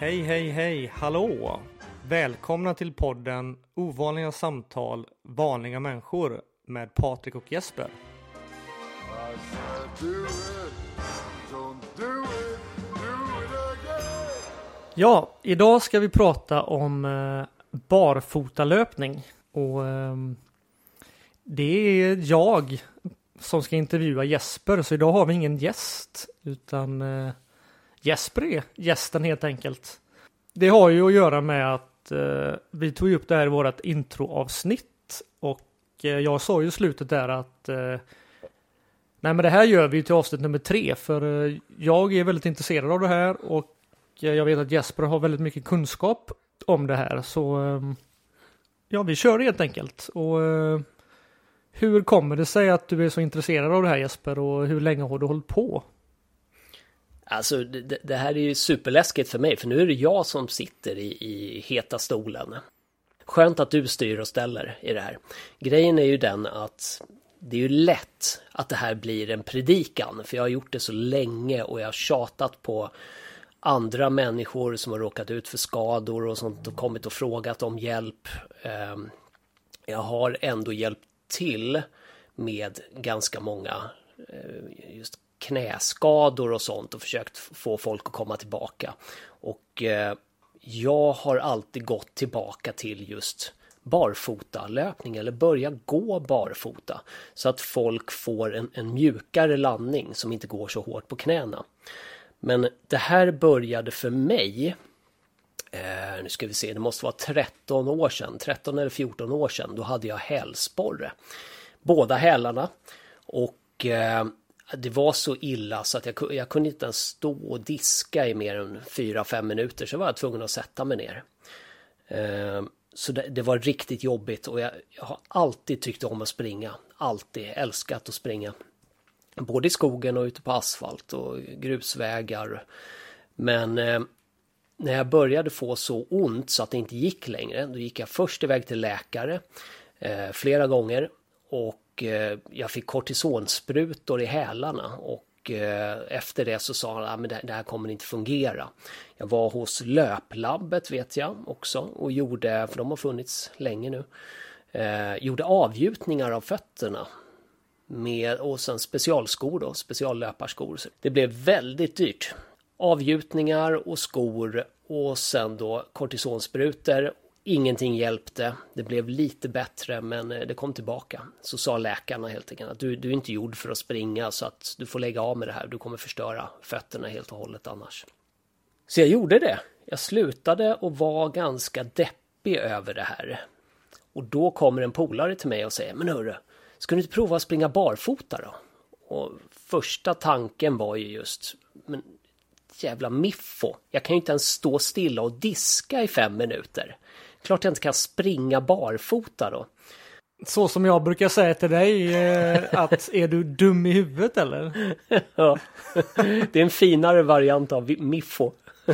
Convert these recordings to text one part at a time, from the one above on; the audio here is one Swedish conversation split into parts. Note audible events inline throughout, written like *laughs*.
Hej, hej, hej, hallå! Välkomna till podden Ovanliga samtal, vanliga människor med Patrik och Jesper. Ja, idag ska vi prata om eh, barfotalöpning. Och ehm, det är jag som ska intervjua Jesper, så idag har vi ingen gäst, utan eh, Jesper är gästen helt enkelt. Det har ju att göra med att eh, vi tog upp det här i vårt introavsnitt och eh, jag sa ju i slutet där att eh, Nej men det här gör vi till avsnitt nummer tre för eh, jag är väldigt intresserad av det här och eh, jag vet att Jesper har väldigt mycket kunskap om det här så eh, ja vi kör helt enkelt och eh, hur kommer det sig att du är så intresserad av det här Jesper och hur länge har du hållit på? Alltså det, det här är ju superläskigt för mig för nu är det jag som sitter i, i heta stolen. Skönt att du styr och ställer i det här. Grejen är ju den att det är ju lätt att det här blir en predikan för jag har gjort det så länge och jag har tjatat på andra människor som har råkat ut för skador och sånt och kommit och frågat om hjälp. Ehm, jag har ändå hjälpt till med ganska många eh, just knäskador och sånt och försökt få folk att komma tillbaka. Och eh, jag har alltid gått tillbaka till just barfotalöpning eller börja gå barfota så att folk får en, en mjukare landning som inte går så hårt på knäna. Men det här började för mig Eh, nu ska vi se, det måste vara 13 år sedan, 13 eller 14 år sedan, då hade jag hälsporre. Båda hälarna. Och eh, det var så illa så att jag, jag kunde inte ens stå och diska i mer än 4-5 minuter, så var jag tvungen att sätta mig ner. Eh, så det, det var riktigt jobbigt och jag, jag har alltid tyckt om att springa. Alltid älskat att springa. Både i skogen och ute på asfalt och grusvägar. Men eh, när jag började få så ont så att det inte gick längre, då gick jag först iväg till läkare eh, flera gånger och Eh, jag fick kortisonsprutor i hälarna och eh, efter det så sa han ah, att det, det här kommer inte fungera. Jag var hos löplabbet vet jag också och gjorde, för de har funnits länge nu, eh, gjorde avgjutningar av fötterna med, och sen specialskor då, speciallöparskor. Så Det blev väldigt dyrt. Avgjutningar och skor och sen då kortisonsprutor. Ingenting hjälpte. Det blev lite bättre men eh, det kom tillbaka. Så sa läkarna helt enkelt att du, du är inte gjord för att springa så att du får lägga av med det här. Du kommer förstöra fötterna helt och hållet annars. Så jag gjorde det. Jag slutade och var ganska deppig över det här. Och då kommer en polare till mig och säger Men hörru, ska du inte prova att springa barfota då? Och första tanken var ju just Men jävla miffo. Jag kan ju inte ens stå stilla och diska i fem minuter. Klart jag inte kan springa barfota då. Så som jag brukar säga till dig eh, *laughs* att är du dum i huvudet eller? Ja. Det är en finare variant av miffo. *laughs*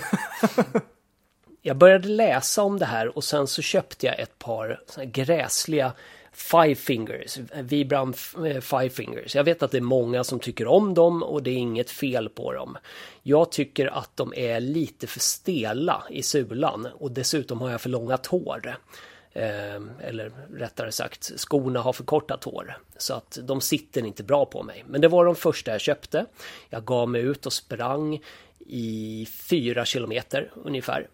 Jag började läsa om det här och sen så köpte jag ett par gräsliga Five Fingers, Vibram eh, Five Fingers. Jag vet att det är många som tycker om dem och det är inget fel på dem. Jag tycker att de är lite för stela i sulan och dessutom har jag för långa tår. Eh, eller rättare sagt, skorna har för korta tår. Så att de sitter inte bra på mig. Men det var de första jag köpte. Jag gav mig ut och sprang i fyra kilometer ungefär.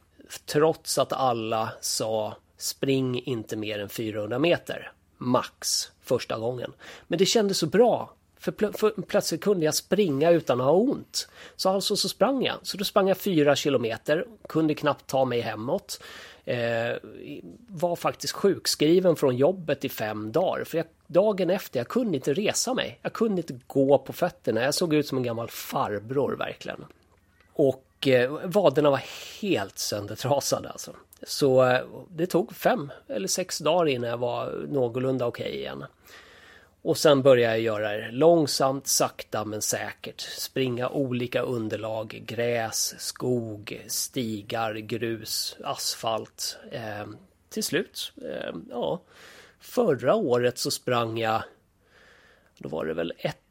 Trots att alla sa spring inte mer än 400 meter. Max första gången. Men det kändes så bra. För, plö- för plötsligt kunde jag springa utan att ha ont. Så alltså så sprang jag. Så då sprang jag fyra kilometer. Kunde knappt ta mig hemåt. Eh, var faktiskt sjukskriven från jobbet i fem dagar. För jag, dagen efter, jag kunde inte resa mig. Jag kunde inte gå på fötterna. Jag såg ut som en gammal farbror verkligen. Och eh, vaderna var helt söndertrasade alltså. Så eh, det tog fem eller sex dagar innan jag var någorlunda okej igen. Och sen började jag göra det långsamt, sakta men säkert. Springa olika underlag, gräs, skog, stigar, grus, asfalt. Eh, till slut, eh, ja, förra året så sprang jag, då var det väl ett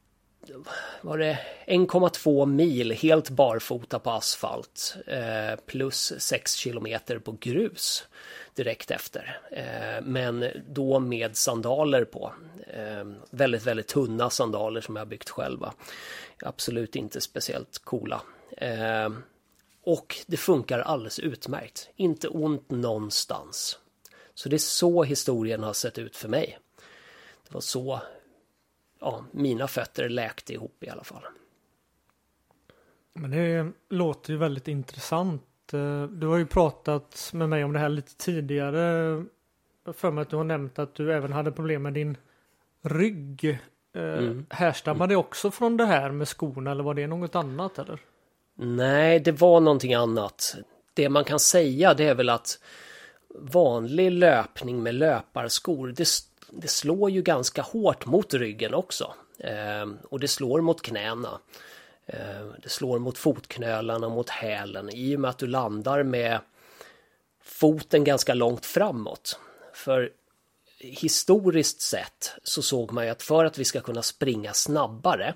var det 1,2 mil helt barfota på asfalt eh, plus 6 kilometer på grus direkt efter. Eh, men då med sandaler på. Eh, väldigt, väldigt tunna sandaler som jag byggt själva. Absolut inte speciellt coola. Eh, och det funkar alldeles utmärkt. Inte ont någonstans. Så det är så historien har sett ut för mig. Det var så ja, mina fötter läkte ihop i alla fall. Men det låter ju väldigt intressant. Eh, Du har ju pratat med mig om det här lite tidigare. För mig att du har nämnt att du även hade problem med din rygg. Eh, Mm. Härstammar det också från det här med skorna eller var det något annat eller? Nej, det var någonting annat. Det man kan säga det är väl att vanlig löpning med löparskor, det, det slår ju ganska hårt mot ryggen också. Eh, och det slår mot knäna. Eh, det slår mot fotknölarna, mot hälen i och med att du landar med foten ganska långt framåt. För historiskt sett så såg man ju att för att vi ska kunna springa snabbare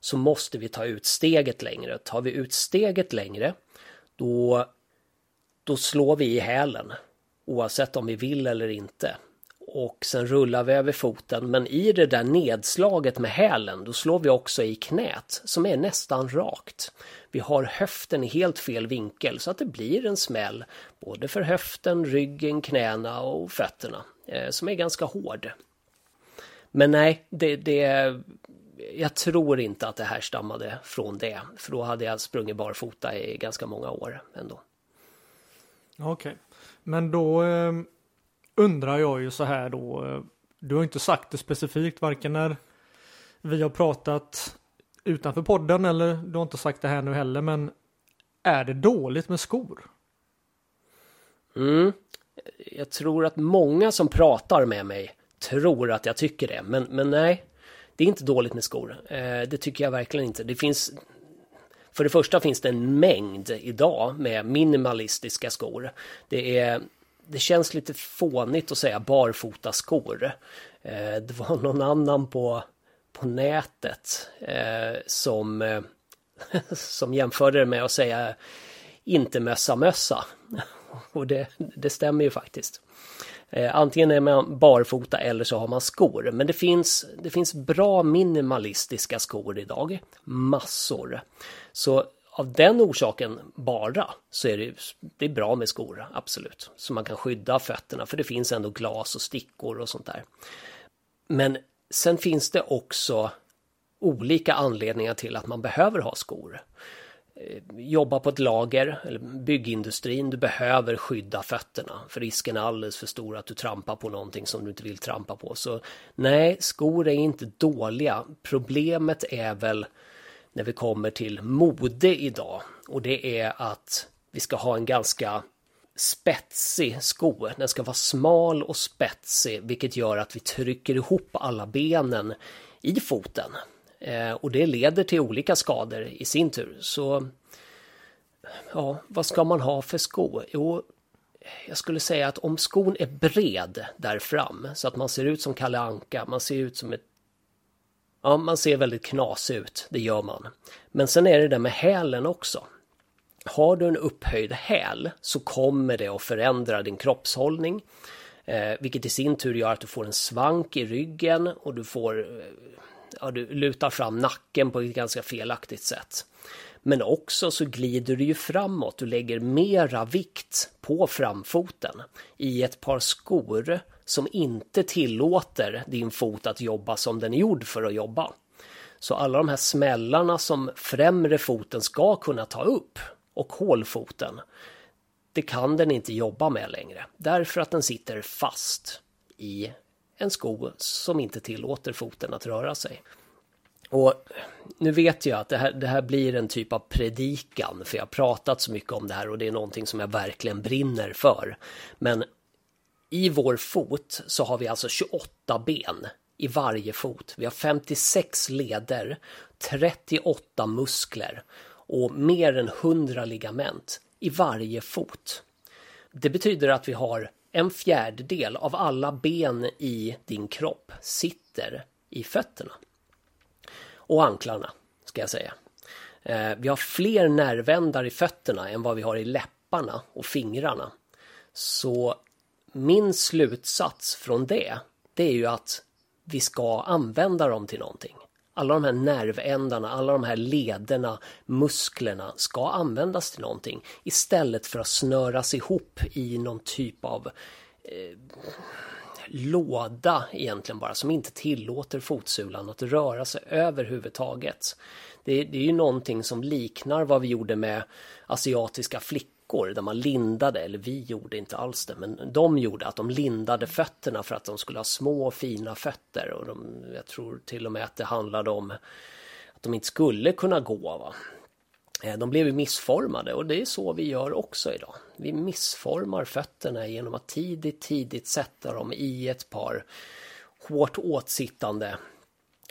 så måste vi ta ut steget längre. Tar vi ut steget längre då, då slår vi i hälen oavsett om vi vill eller inte. Och sen rullar vi över foten men i det där nedslaget med hälen då slår vi också i knät som är nästan rakt. Vi har höften i helt fel vinkel så att det blir en smäll både för höften, ryggen, knäna och fötterna eh, som är ganska hård. Men nej, det, det, jag tror inte att det här stammade från det. För då hade jag sprungit barfota i ganska många år ändå. Okej. Men då eh, undrar jag ju så här då. Eh, du har inte sagt det specifikt varken när vi har pratat utanför podden eller du har inte sagt det här nu heller. Men är det dåligt med skor? Mm. Jag tror att många som pratar med mig tror att jag tycker det. Men, men nej, det är inte dåligt med skor. Eh, det tycker jag verkligen inte. Det finns för det första finns det en mängd idag med minimalistiska skor. Det, är, det känns lite fånigt att säga barfota skor. Eh, det var någon annan på, på nätet eh, som, eh, *laughs* som jämförde det med att säga inte mössa mössa. *laughs* Och det, det stämmer ju faktiskt. Eh, antingen är man barfota eller så har man skor. Men det finns, det finns bra minimalistiska skor idag. Massor. Så av den orsaken bara så är det, det är bra med skor, absolut. Så man kan skydda fötterna för det finns ändå glas och stickor och sånt där. Men sen finns det också olika anledningar till att man behöver ha skor eh, jobba på ett lager eller byggindustrin, du behöver skydda fötterna för risken är alldeles för stor att du trampar på någonting som du inte vill trampa på. Så nej, skor är inte dåliga. Problemet är väl när vi kommer till mode idag och det är att vi ska ha en ganska spetsig sko. Den ska vara smal och spetsig vilket gör att vi trycker ihop alla benen i foten. Eh, och det leder till olika skador i sin tur. Så ja, vad ska man ha för sko? Jo, jag skulle säga att om skon är bred där fram så att man ser ut som Kalle Anka, man ser ut som ett Ja, man ser väldigt knasig ut, det gör man. Men sen är det där med hälen också. Har du en upphöjd häl så kommer det att förändra din kroppshållning. Eh, vilket i sin tur gör att du får en svank i ryggen och du får eh, ja, du lutar fram nacken på ett ganska felaktigt sätt. Men också så glider du ju framåt, du lägger mera vikt på framfoten i ett par skor som inte tillåter din fot att jobba som den är gjord för att jobba. Så alla de här smällarna som främre foten ska kunna ta upp och hålfoten, det kan den inte jobba med längre. Därför att den sitter fast i en sko som inte tillåter foten att röra sig. Och nu vet jag att det här, det här blir en typ av predikan, för jag har pratat så mycket om det här och det är någonting som jag verkligen brinner för. Men i vår fot så har vi alltså 28 ben i varje fot. Vi har 56 leder, 38 muskler och mer än 100 ligament i varje fot. Det betyder att vi har en fjärdedel av alla ben i din kropp sitter i fötterna. och anklarna, ska jag säga. Eh, vi har fler nervändar i fötterna än vad vi har i läpparna och fingrarna. Så min slutsats från det, det är ju att vi ska använda dem till någonting. Alla de här nervändarna, alla de här lederna, musklerna ska användas till någonting istället för att snöras ihop i någon typ av eh, låda egentligen bara som inte tillåter fotsulan att röra sig överhuvudtaget. Det, det är ju någonting som liknar vad vi gjorde med asiatiska flickor där man lindade, eller vi gjorde inte alls det, men de gjorde att de lindade fötterna för att de skulle ha små fina fötter och de, jag tror till och med att det handlade om att de inte skulle kunna gå. Va? Eh, de blev ju missformade och det är så vi gör också idag. Vi missformar fötterna genom att tidigt, tidigt sätta dem i ett par hårt åtsittande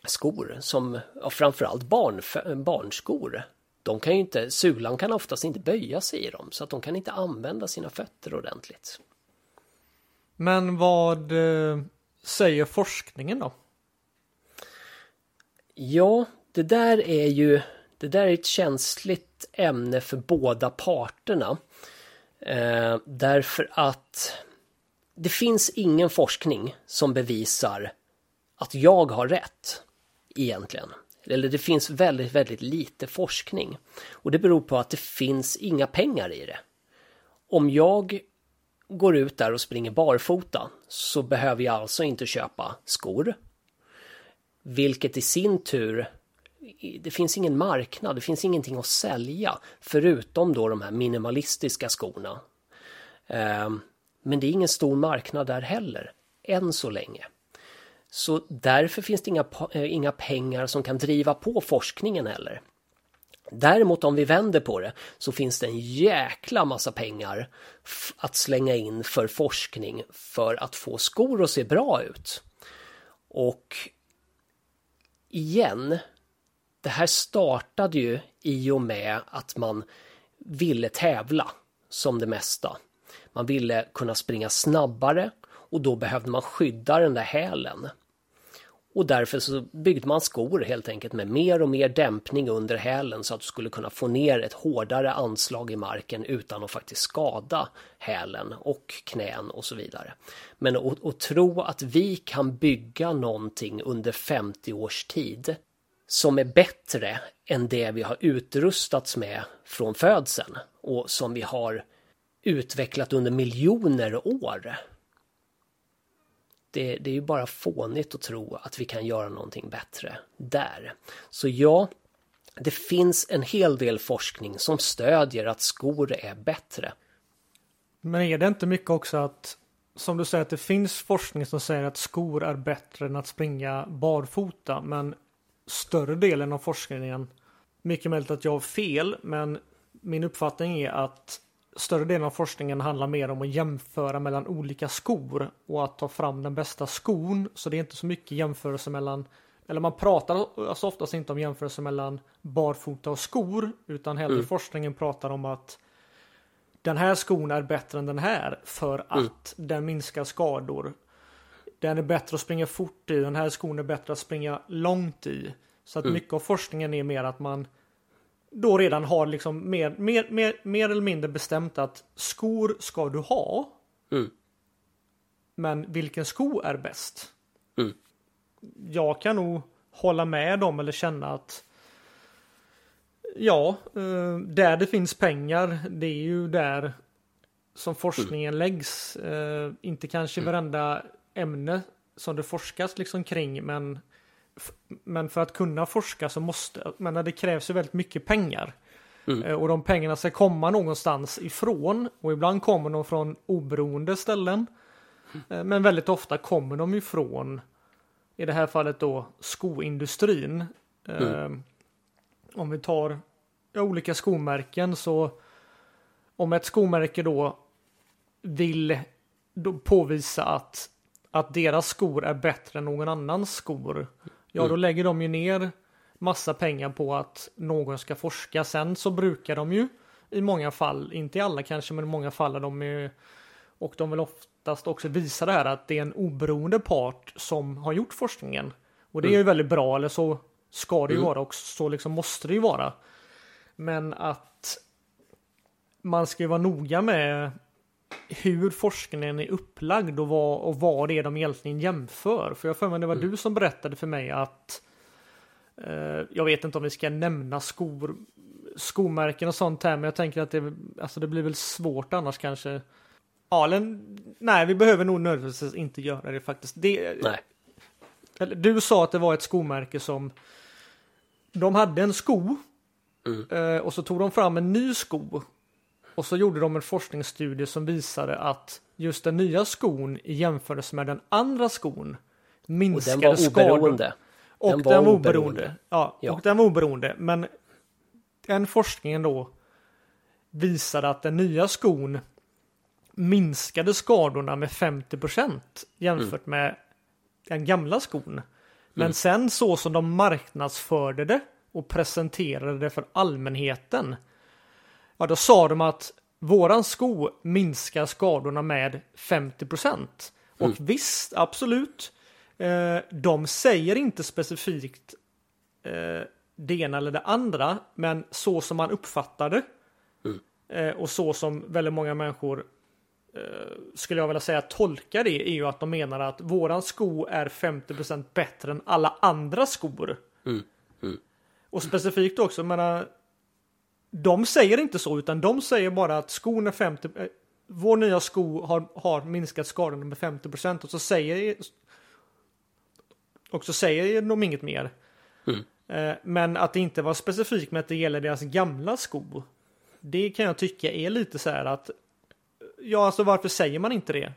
skor som ja, framförallt barn, barnskor. De kan ju inte, sulan kan oftast inte böja sig i dem så att de kan inte använda sina fötter ordentligt. Men vad eh, säger forskningen då? Ja, det där är ju det där är ett känsligt ämne för båda parterna. Eh, därför att det finns ingen forskning som bevisar att jag har rätt egentligen. Eller det finns väldigt, väldigt lite forskning. Och det beror på att det finns inga pengar i det. Om jag går ut där och springer barfota så behöver jag alltså inte köpa skor. Vilket i sin tur det finns ingen marknad, det finns ingenting att sälja förutom då de här minimalistiska skorna. Ehm, men det är ingen stor marknad där heller, än så länge. Så därför finns det inga, eh, inga pengar som kan driva på forskningen heller. Däremot om vi vänder på det så finns det en jäkla massa pengar att slänga in för forskning för att få skor att se bra ut. Och igen, det här startade ju i och med att man ville tävla som det mesta. Man ville kunna springa snabbare och då behövde man skydda den där hälen. Och därför så byggde man skor helt enkelt med mer och mer dämpning under hälen så att du skulle kunna få ner ett hårdare anslag i marken utan att faktiskt skada hälen och knän och så vidare. Men att, att tro att vi kan bygga någonting under 50 års tid som är bättre än det vi har utrustats med från födseln och som vi har utvecklat under miljoner år. Det, det, är ju bara fånigt att tro att vi kan göra någonting bättre där. Så ja, det finns en hel del forskning som stödjer att skor är bättre. Men är det inte mycket också att, som du säger, att det finns forskning som säger att skor är bättre än att springa barfota, men större delen av forskningen. Mycket möjligt att jag har fel, men min uppfattning är att större delen av forskningen handlar mer om att jämföra mellan olika skor och att ta fram den bästa skon. Så det är inte så mycket jämförelse mellan eller man pratar alltså oftast inte om jämförelse mellan barfota och skor utan hellre mm. forskningen pratar om att den här skon är bättre än den här för att mm. den minskar skador den är bättre att springa fort i, den här skon är bättre att springa långt i. Så att mm. mycket av forskningen är mer att man då redan har liksom mer, mer, mer, mer eller mindre bestämt att skor ska du ha. Mm. Men vilken sko är bäst? Mm. Jag kan nog hålla med dem eller känna att Ja, eh, där det finns pengar, det är ju där som forskningen mm. läggs. Eh, inte kanske mm. varenda ämne som det forskas liksom kring men men för att kunna forska så måste, men det krävs ju väldigt mycket pengar. Mm. Eh, och de pengarna ska komma någonstans ifrån och ibland kommer de från oberoende ställen. Mm. Men väldigt ofta kommer de ifrån, i det här fallet då, skoindustrin. Mm. Eh, om vi tar olika skomärken så om ett skomärke då vill då påvisa att att deras skor är bättre än någon annans skor. Ja, då mm. lägger de ju ner massa pengar på att någon ska forska. Sen så brukar de ju i många fall, inte i alla kanske, men i många fall är de ju och de vill oftast också visa det här att det är en oberoende part som har gjort forskningen. Och det är ju mm. väldigt bra, eller så ska det ju vara och så liksom måste det ju vara. Men att man ska ju vara noga med hur forskningen är upplagd och vad, och vad det är de egentligen jämför. För jag för mig det var du som berättade för mig att eh, jag vet inte om vi ska nämna skor, skomärken och sånt här, men jag tänker att det, alltså det blir väl svårt annars kanske. Ja, eller, nej, vi behöver nog nödvändigtvis inte göra det faktiskt. Det, Nej. eller, du sa att det var ett skomärke som de hade en sko eh, och så tog de fram en ny sko och så gjorde de en forskningsstudie som visade att just den nya skon i jämförelse med den andra skon Och den minskade var oberoende. Och Den den var var, oberoende. oberoende. Ja, Ja. och den var oberoende. Men den forskningen då visade att den nya skon minskade skadorna med 50% jämfört med den gamla skon. Men sen så som de marknadsförde det och presenterade det för allmänheten. Ja, då sa de att våran sko minskar skadorna med 50% Och visst, absolut. Eh, de säger inte specifikt eh, det ena eller det andra, men så som man uppfattar det eh, och så som väldigt många människor eh, skulle jag vilja säga tolkar det är ju att de menar att våran sko är 50% bättre än alla andra skor. Och specifikt också, menar, de säger inte så utan de säger bara att skon är 50 eh, vår nya sko har, har minskat skadorna med 50% och så säger och så säger de inget mer. Eh, Men att det inte var specifikt med att det gäller deras gamla sko. Det kan jag tycka är lite så här att Ja, alltså varför säger man inte det?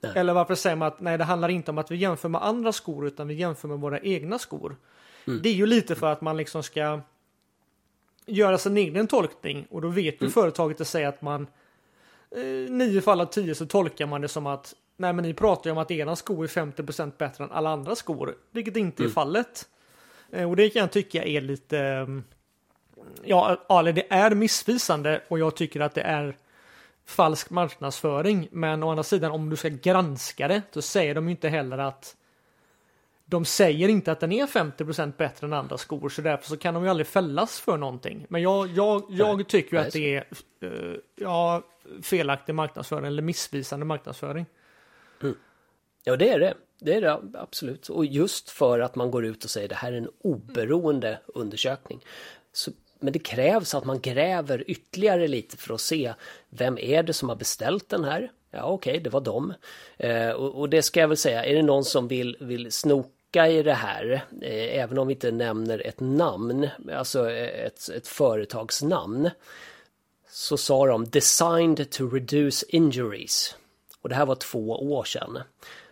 Nej. Eller varför säger man att nej, det handlar inte om att vi jämför med andra skor utan vi jämför med våra egna skor. Det är ju lite för att man liksom ska göra sin egen tolkning och då vet ju företaget att säga att man eh, nio fall av tio så tolkar man det som att nej, men ni pratar ju om att ena sko är 50% bättre än alla andra skor, vilket inte är fallet. Eh, och det kan jag tycka är lite mm, Ja, eller det är missvisande och jag tycker att det är falsk marknadsföring. Men å andra sidan om du ska granska det så säger de ju inte heller att de säger inte att den är 50% bättre än andra skor så därför så kan de ju aldrig fällas för någonting. Men jag, jag, jag tycker ju att det är eh, ja, felaktig marknadsföring eller missvisande marknadsföring. Ja, det är det. Det är det absolut. Och just för att man går ut och säger det här är en oberoende undersökning. Så, men det krävs att man gräver ytterligare lite för att se vem är det som har beställt den här? Ja, okej, det var dem. Eh, och, och det ska jag väl säga, är det någon som vill, vill snoka i det här, eh, även om vi inte nämner ett namn, alltså eh, ett, ett företagsnamn, så sa de designed to reduce injuries. Och det här var två år sedan.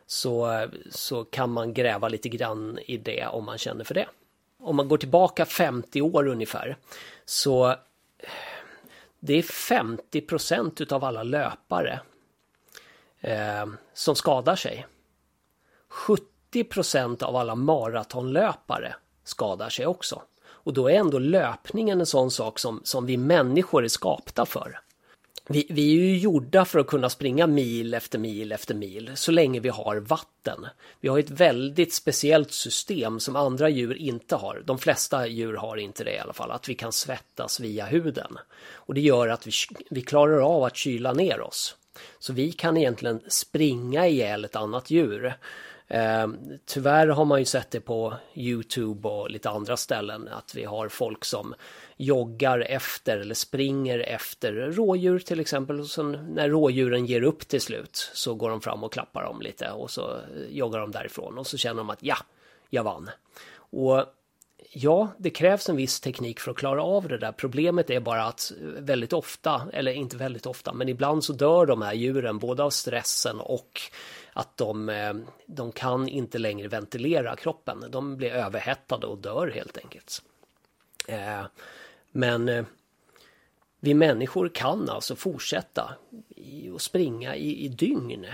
Så, så kan man gräva lite grann i det om man känner för det. Om man går tillbaka 50 år ungefär så eh, det är 50 procent utav alla löpare eh, som skadar sig. 70 procent av alla maratonlöpare skadar sig också. Och då är ändå löpningen en sån sak som, som vi människor är skapta för. Vi, vi är ju gjorda för att kunna springa mil efter mil efter mil så länge vi har vatten. Vi har ett väldigt speciellt system som andra djur inte har. De flesta djur har inte det i alla fall, att vi kan svettas via huden. Och det gör att vi, vi klarar av att kyla ner oss. Så vi kan egentligen springa ihjäl ett annat djur. Eh, tyvärr har man ju sett det på Youtube och lite andra ställen att vi har folk som joggar efter eller springer efter rådjur till exempel. Och sen när rådjuren ger upp till slut så går de fram och klappar dem lite och så eh, joggar de därifrån och så känner de att ja, jag vann. Och Ja, det krävs en viss teknik för att klara av det där. Problemet är bara att väldigt ofta, eller inte väldigt ofta, men ibland så dör de här djuren både av stressen och att de, eh, de kan inte längre ventilera kroppen. De blir överhettade och dör helt enkelt. Eh, men eh, vi människor kan alltså fortsätta att och springa i, i dygn.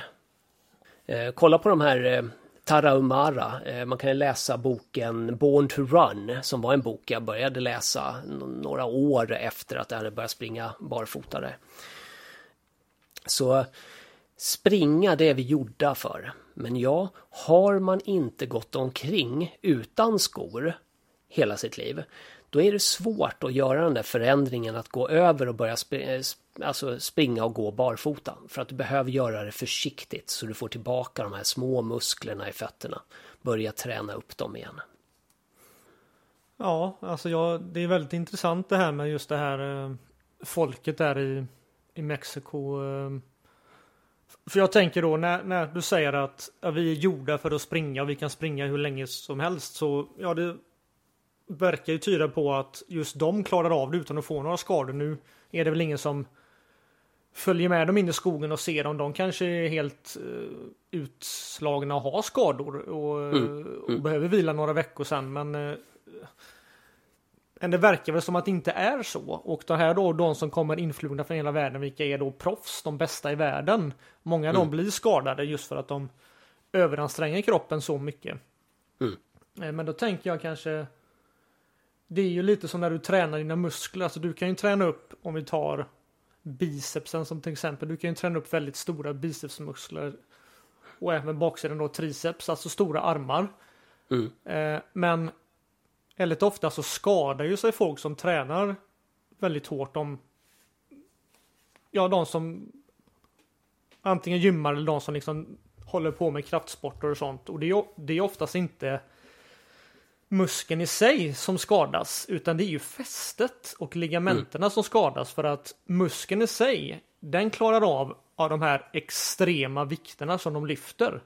Kolla på de här eh, Tarahumara. Man kan läsa boken Born to Run som var en bok jag började läsa några år efter att jag hade börjat springa barfotare. Så springa det är vi gjorda för. Men ja, har man inte gått omkring utan skor hela sitt liv, då är det svårt att göra den där förändringen att gå över och börja eh, sp alltså springa och gå barfota. För att du behöver göra det försiktigt så du får tillbaka de här små musklerna i fötterna. Börja träna upp dem igen. Ja, alltså jag, det är väldigt intressant det här med just det här eh, folket där i, i Mexiko. Eh, för jag tänker då när, när du säger att ja, vi är gjorda för att springa och vi kan springa hur länge som helst så ja, det verkar ju tyda på att just de klarar av det utan att få några skador. Nu är det väl ingen som följer med dem in i skogen och ser om de kanske är helt uh, utslagna och har skador och, mm. Mm. och behöver vila några veckor sen. Men uh, det verkar väl som att det inte är så. Och det här då, de som kommer influgna från hela världen, vilka är då proffs, de bästa i världen. Många av mm. dem blir skadade just för att de överanstränger kroppen så mycket. Mm. Eh, men då tänker jag kanske det är ju lite som när du tränar dina muskler. Alltså du kan ju träna upp, om vi tar bicepsen som till exempel. Du kan ju träna upp väldigt stora bicepsmuskler. Och även baksidan då triceps, alltså stora armar. Mm. Eh, men väldigt ofta så skadar ju sig folk som tränar väldigt hårt om ja, de som antingen gymmar eller de som liksom håller på med kraftsporter och sånt. Och det är, det är oftast inte muskeln i sig som skadas, utan det är ju fästet och ligamenterna mm. som skadas för att muskeln i sig, den klarar av, av de här extrema vikterna som de lyfter.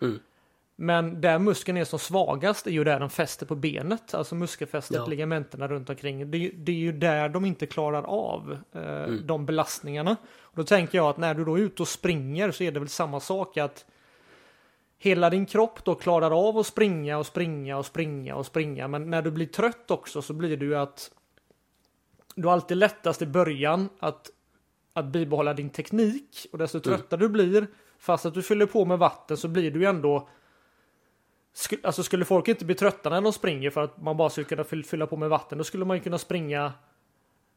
Mm. Men där muskeln är som svagast är ju där den fäster på benet, alltså muskelfästet, ja. ligamenterna runt omkring. Det, det, är ju där de inte klarar av eh, mm. de belastningarna. Och då tänker jag att när du då är ute och springer så är det väl samma sak att hela din kropp då klarar av att springa och springa och springa och springa. Men när du blir trött också så blir det ju att du har alltid lättast i början att, att bibehålla din teknik. Och desto mm. tröttare mm. du blir, fast att du fyller på med vatten så blir du ju ändå Alltså skulle folk inte bli trötta när de springer för att man bara skulle kunna fylla på med vatten, då skulle man ju kunna springa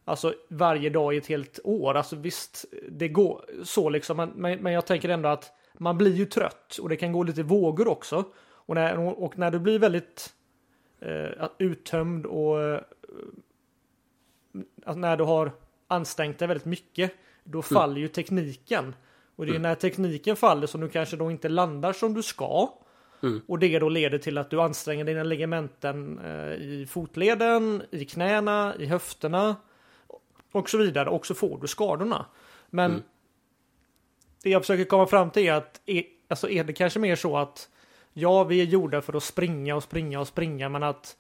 Alltså varje dag i ett helt år. Alltså visst, det går så liksom. Men, men jag tänker ändå att man blir ju trött och det kan gå lite vågor också. Och när, och när du blir väldigt eh, uttömd och eh, när du har ansträngt dig väldigt mycket, då mm. faller ju tekniken. Och det är mm. när tekniken faller som du kanske då inte landar som du ska. Mm. Och det då leder till att du anstränger dina ligamenten eh, i fotleden, i knäna, i höfterna och så vidare. Och så får du skadorna. Men mm det jag försöker komma fram till är att är, alltså är det kanske mer så att ja, vi är gjorda för att springa och springa och springa, men att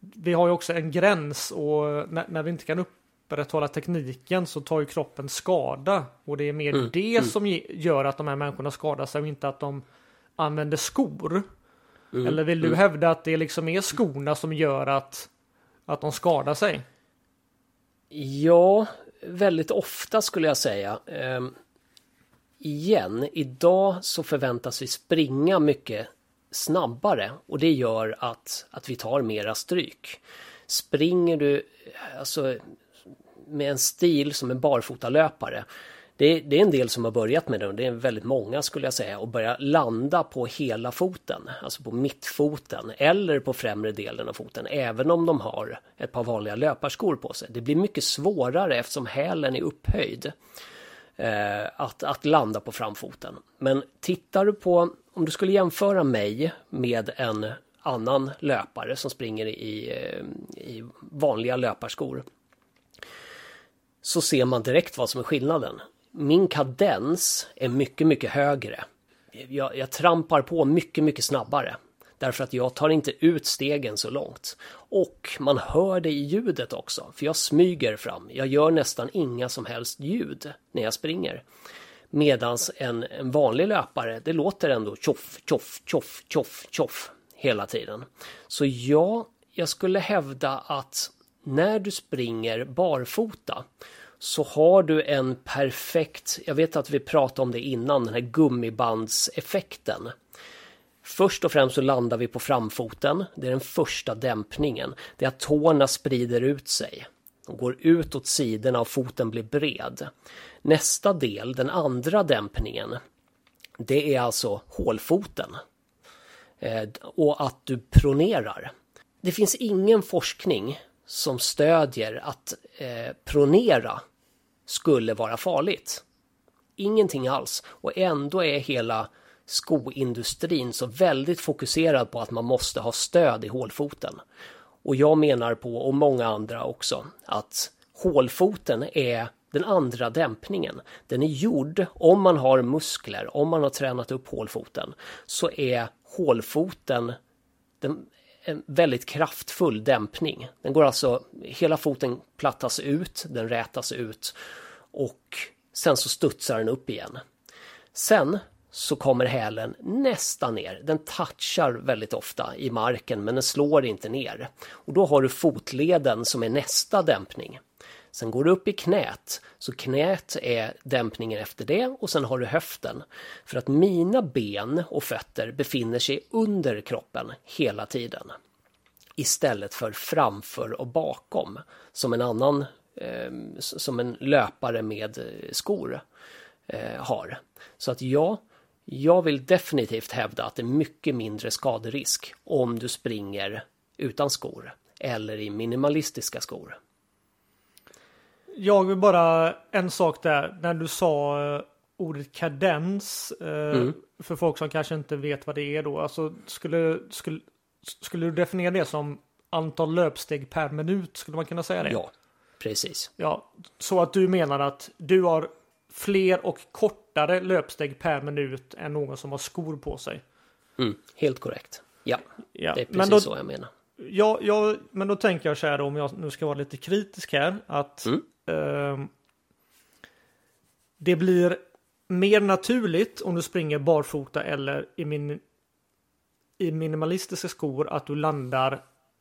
vi har ju också en gräns och när, när vi inte kan upprätthålla tekniken så tar ju kroppen skada och det är mer mm. det mm. som gör att de här människorna skadar sig och inte att de använder skor. Mm. Eller vill du mm. hävda att det liksom är skorna som gör att, att de skadar sig? Ja, väldigt ofta skulle jag säga. Um igen, idag så förväntas vi springa mycket snabbare och det gör att, att vi tar mera stryk. Springer du alltså, med en stil som en barfotalöpare det, det är en del som har börjat med det och det är väldigt många skulle jag säga och börja landa på hela foten, alltså på mittfoten eller på främre delen av foten, även om de har ett par vanliga löparskor på sig. Det blir mycket svårare eftersom hälen är upphöjd eh, att, att landa på framfoten. Men tittar du på, om du skulle jämföra mig med en annan löpare som springer i, eh, i vanliga löparskor så ser man direkt vad som är skillnaden. Min kadens är mycket, mycket högre. Jag, jag trampar på mycket, mycket snabbare. Därför att jag tar inte ut stegen så långt. Och man hör det i ljudet också, för jag smyger fram. Jag gör nästan inga som helst ljud när jag springer. Medan en, en vanlig löpare, det låter ändå tjoff, tjoff, tjoff, tjoff, tjoff hela tiden. Så ja, jag skulle hävda att när du springer barfota så har du en perfekt, jag vet att vi pratade om det innan, den här gummibandseffekten. Först och främst så landar vi på framfoten. Det är den första dämpningen. Det är att tårna sprider ut sig. De går ut åt sidorna och foten blir bred. Nästa del, den andra dämpningen, det är alltså hålfoten. Eh, och att du pronerar. det finns ingen forskning som stödjer att eh, pronera skulle vara farligt. Ingenting alls. Och ändå är hela skoindustrin så väldigt fokuserad på att man måste ha stöd i hålfoten. Och jag menar på, och många andra också, att hålfoten är den andra dämpningen. Den är gjord, om man har muskler, om man har tränat upp hålfoten, så är hålfoten den, en väldigt kraftfull dämpning. Den går alltså, hela foten plattas ut, den rätas ut och sen så studsar den upp igen. Sen så kommer hälen nästan ner. Den touchar väldigt ofta i marken men den slår inte ner. Och då har du fotleden som är nästa dämpning. Sen går du upp i knät, så knät är dämpningen efter det och sen har du höften. För att mina ben och fötter befinner sig under kroppen hela tiden. Istället för framför och bakom, som en annan, eh, som en löpare med eh, skor eh, har. Så att ja, jag vill definitivt hävda att det är mycket mindre skaderisk om du springer utan skor eller i minimalistiska skor. Jag vill bara en sak där när du sa uh, ordet kadens uh, mm. för folk som kanske inte vet vad det är då. Alltså skulle, skulle, skulle du definiera det som antal löpsteg per minut? Skulle man kunna säga det? Ja, precis. Ja, så att du menar att du har fler och kortare löpsteg per minut än någon som har skor på sig. Mm, helt korrekt. Ja, ja. det är precis då, så jag menar. Ja, ja, men då tänker jag så här om jag nu ska vara lite kritisk här att mm. Eh, det blir mer naturligt om du springer barfota eller i, min, i minimalistiska skor att du landar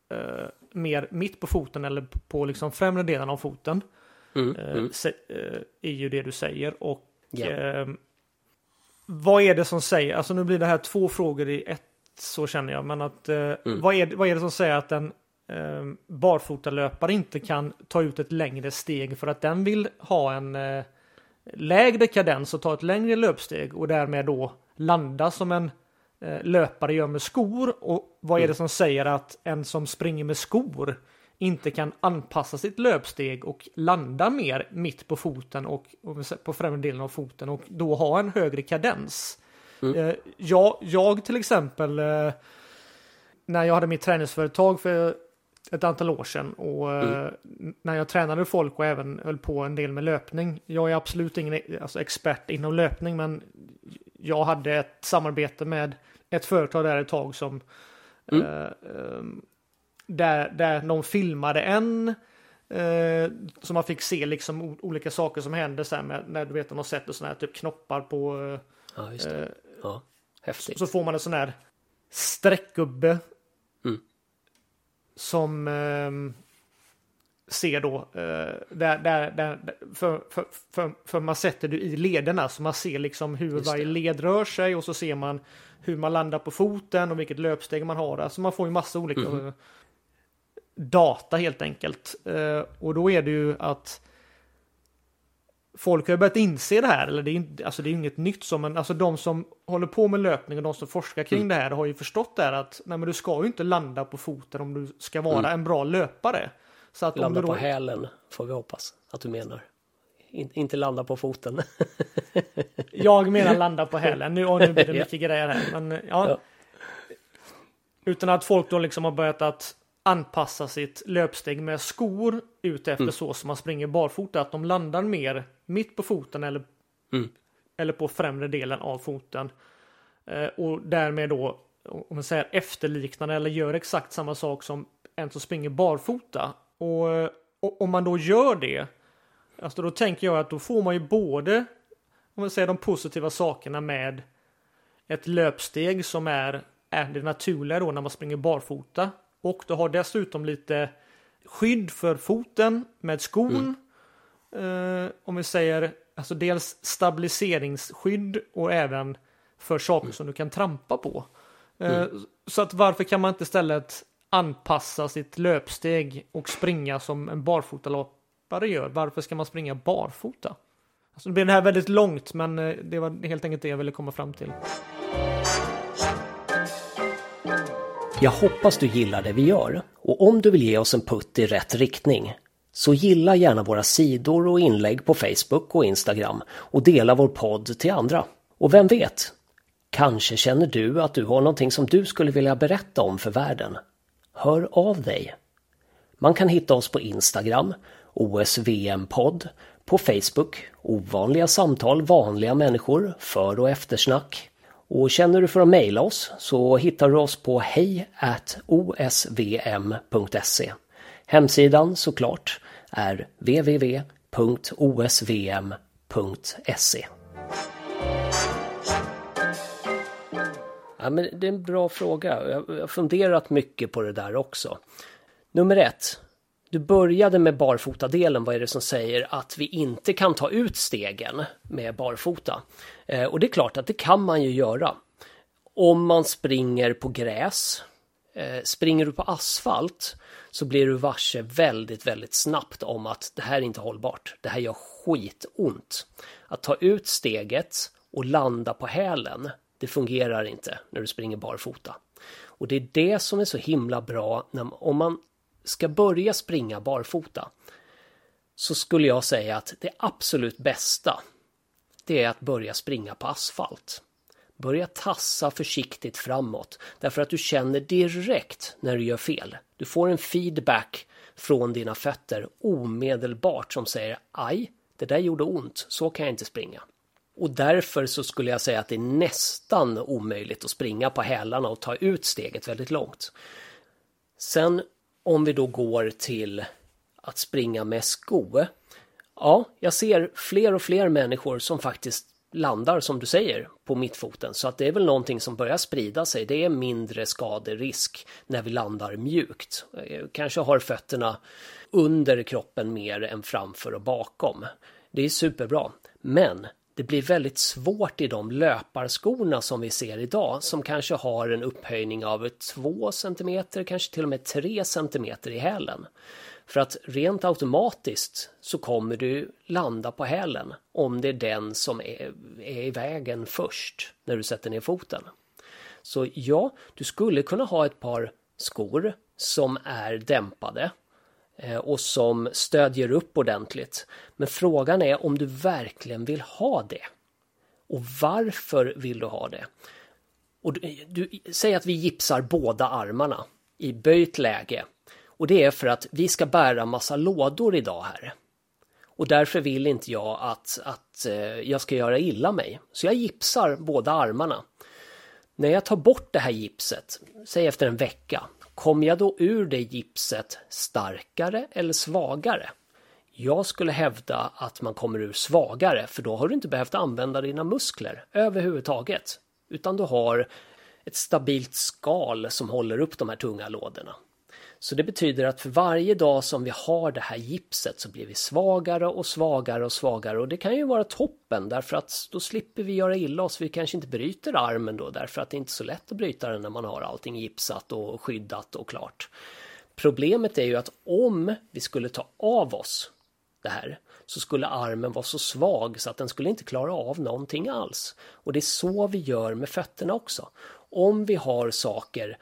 eh, mer mitt på foten eller på liksom främre delen av foten. Mm, eh, mm. Eh, är ju det du säger. Och yeah. vad är det som säger, alltså nu blir det här två frågor i ett så känner jag. Men att, eh, mm. vad, är, vad är det som säger att en eh, barfotalöpare inte kan ta ut ett längre steg för att den vill ha en eh, lägre kadens och ta ett längre löpsteg och därmed då landa som en eh, löpare gör med skor. Och vad är mm. det som säger att en som springer med skor inte kan anpassa sitt löpsteg och landa mer mitt på foten och, och på främre delen av foten och då ha en högre kadens. Mm. Eh, jag, jag till exempel eh, när jag hade mitt träningsföretag för ett antal år sedan och eh, mm. när jag tränade folk och även höll på en del med löpning. Jag är absolut ingen alltså, expert inom löpning men jag hade ett samarbete med ett företag där ett tag som mm. eh, där, där de filmade en eh, så man fick se liksom olika saker som hände sen med, när du vet de har sett sådana här typ knoppar på eh, ja, just det. Ja, häftigt. Så får man en sån här streckgubbe. Mm. Som eh, ser då, eh, där, där, där, för, för, för, för, man sätter det i lederna så man ser liksom hur varje led rör sig och så ser man hur man landar på foten och vilket löpsteg man har. Alltså man får ju massa olika mm. data helt enkelt. Eh, och då är det ju att folk har börjat inse det här, eller det är, alltså det är inget nytt som, men alltså de som håller på med löpning och de som forskar kring mm. det här har ju förstått det här att nej men du ska ju inte landa på foten om du ska vara mm. en bra löpare. Så att landa om du då... på hälen får vi hoppas att du menar. In, inte landa på foten. *laughs* Jag menar *laughs* landa på hälen. Nu, nu blir det mycket grejer här. Men, ja. ja. Utan att folk då liksom har börjat att anpassa sitt löpsteg med skor ut efter mm. så som man springer barfota. Att de landar mer mitt på foten eller, mm. eller på främre delen av foten. Eh, och därmed då, om man säger efterliknande eller gör exakt samma sak som en som springer barfota. Och, och om man då gör det, alltså då tänker jag att då får man ju både, om man säger de positiva sakerna med ett löpsteg som är, är det naturliga då när man springer barfota. Och du har dessutom lite skydd för foten med skon. Mm eh, om vi säger, alltså dels stabiliseringsskydd och även för saker mm. som du kan trampa på. Eh, mm. Så att varför kan man inte istället anpassa sitt löpsteg och springa som en barfotalöpare gör? Varför ska man springa barfota? Alltså, nu blir det här väldigt långt, men eh, det var helt enkelt det jag ville komma fram till. Jag hoppas du gillar det vi gör och om du vill ge oss en putt i rätt riktning så gilla gärna våra sidor och inlägg på Facebook och Instagram och dela vår podd till andra. Och vem vet? Kanske känner du att du har någonting som du skulle vilja berätta om för världen. Hör av dig! Man kan hitta oss på Instagram, OSVM-podd, på Facebook, Ovanliga samtal, vanliga människor, för och eftersnack. Och känner du för att mejla oss så hittar du oss på hej osvm.se. Hemsidan såklart är www.osvm.se. Ja, men det är en bra fråga. Jag har funderat mycket på det där också. Nummer ett. Du började med barfotadelen. Vad är det som säger att vi inte kan ta ut stegen med barfota? Eh, och det är klart att det kan man ju göra. Om man springer på gräs. Eh, springer du på asfalt så blir du varse väldigt, väldigt snabbt om att det här är inte hållbart. Det här gör skitont. Att ta ut steget och landa på hälen, det fungerar inte när du springer barfota. Och det är det som är så himla bra när, om man ska börja springa barfota så skulle jag säga att det absolut bästa det är att börja springa på asfalt. Börja tassa försiktigt framåt därför att du känner direkt när du gör fel. Du får en feedback från dina fötter omedelbart som säger aj, det där gjorde ont, så kan jag inte springa. Och därför så skulle jag säga att det är nästan omöjligt att springa på hälarna och ta ut steget väldigt långt. Sen om vi då går till att springa med sko. Ja, jag ser fler och fler människor som faktiskt landar som du säger på mittfoten så att det är väl någonting som börjar sprida sig. Det är mindre skaderisk när vi landar mjukt. Eh, kanske har fötterna under kroppen mer än framför och bakom. Det är superbra. Men det blir väldigt svårt i de löparskorna som vi ser idag som kanske har en upphöjning av 2 cm, kanske till och med 3 cm i hälen. För att rent automatiskt så kommer du landa på hälen om det är den som är, är i vägen först när du sätter ner foten. Så ja, du skulle kunna ha ett par skor som är dämpade Eh, och som stödjer upp ordentligt. Men frågan är om du verkligen vill ha det. Och varför vill du ha det? Och du, du, säg att vi gipsar båda armarna i böjt läge och det är för att vi ska bära massa lådor idag här. Och därför vill inte jag att, att eh, jag ska göra illa mig. Så jag gipsar båda armarna. När jag tar bort det här gipset, säg efter en vecka, kommer jag då ur det gipset starkare eller svagare? Jag skulle hävda att man kommer ur svagare, för då har du inte behövt använda dina muskler överhuvudtaget. Utan du har ett stabilt skal som håller upp de här tunga lådorna. Så det betyder att för varje dag som vi har det här gipset så blir vi svagare och svagare och svagare och det kan ju vara toppen därför att då slipper vi göra illa oss. Vi kanske inte bryter armen då därför att det är inte är så lätt att bryta den när man har allting gipsat och skyddat och klart. Problemet är ju att om vi skulle ta av oss det här så skulle armen vara så svag så att den skulle inte klara av någonting alls. Och det är så vi gör med fötterna också. Om vi har saker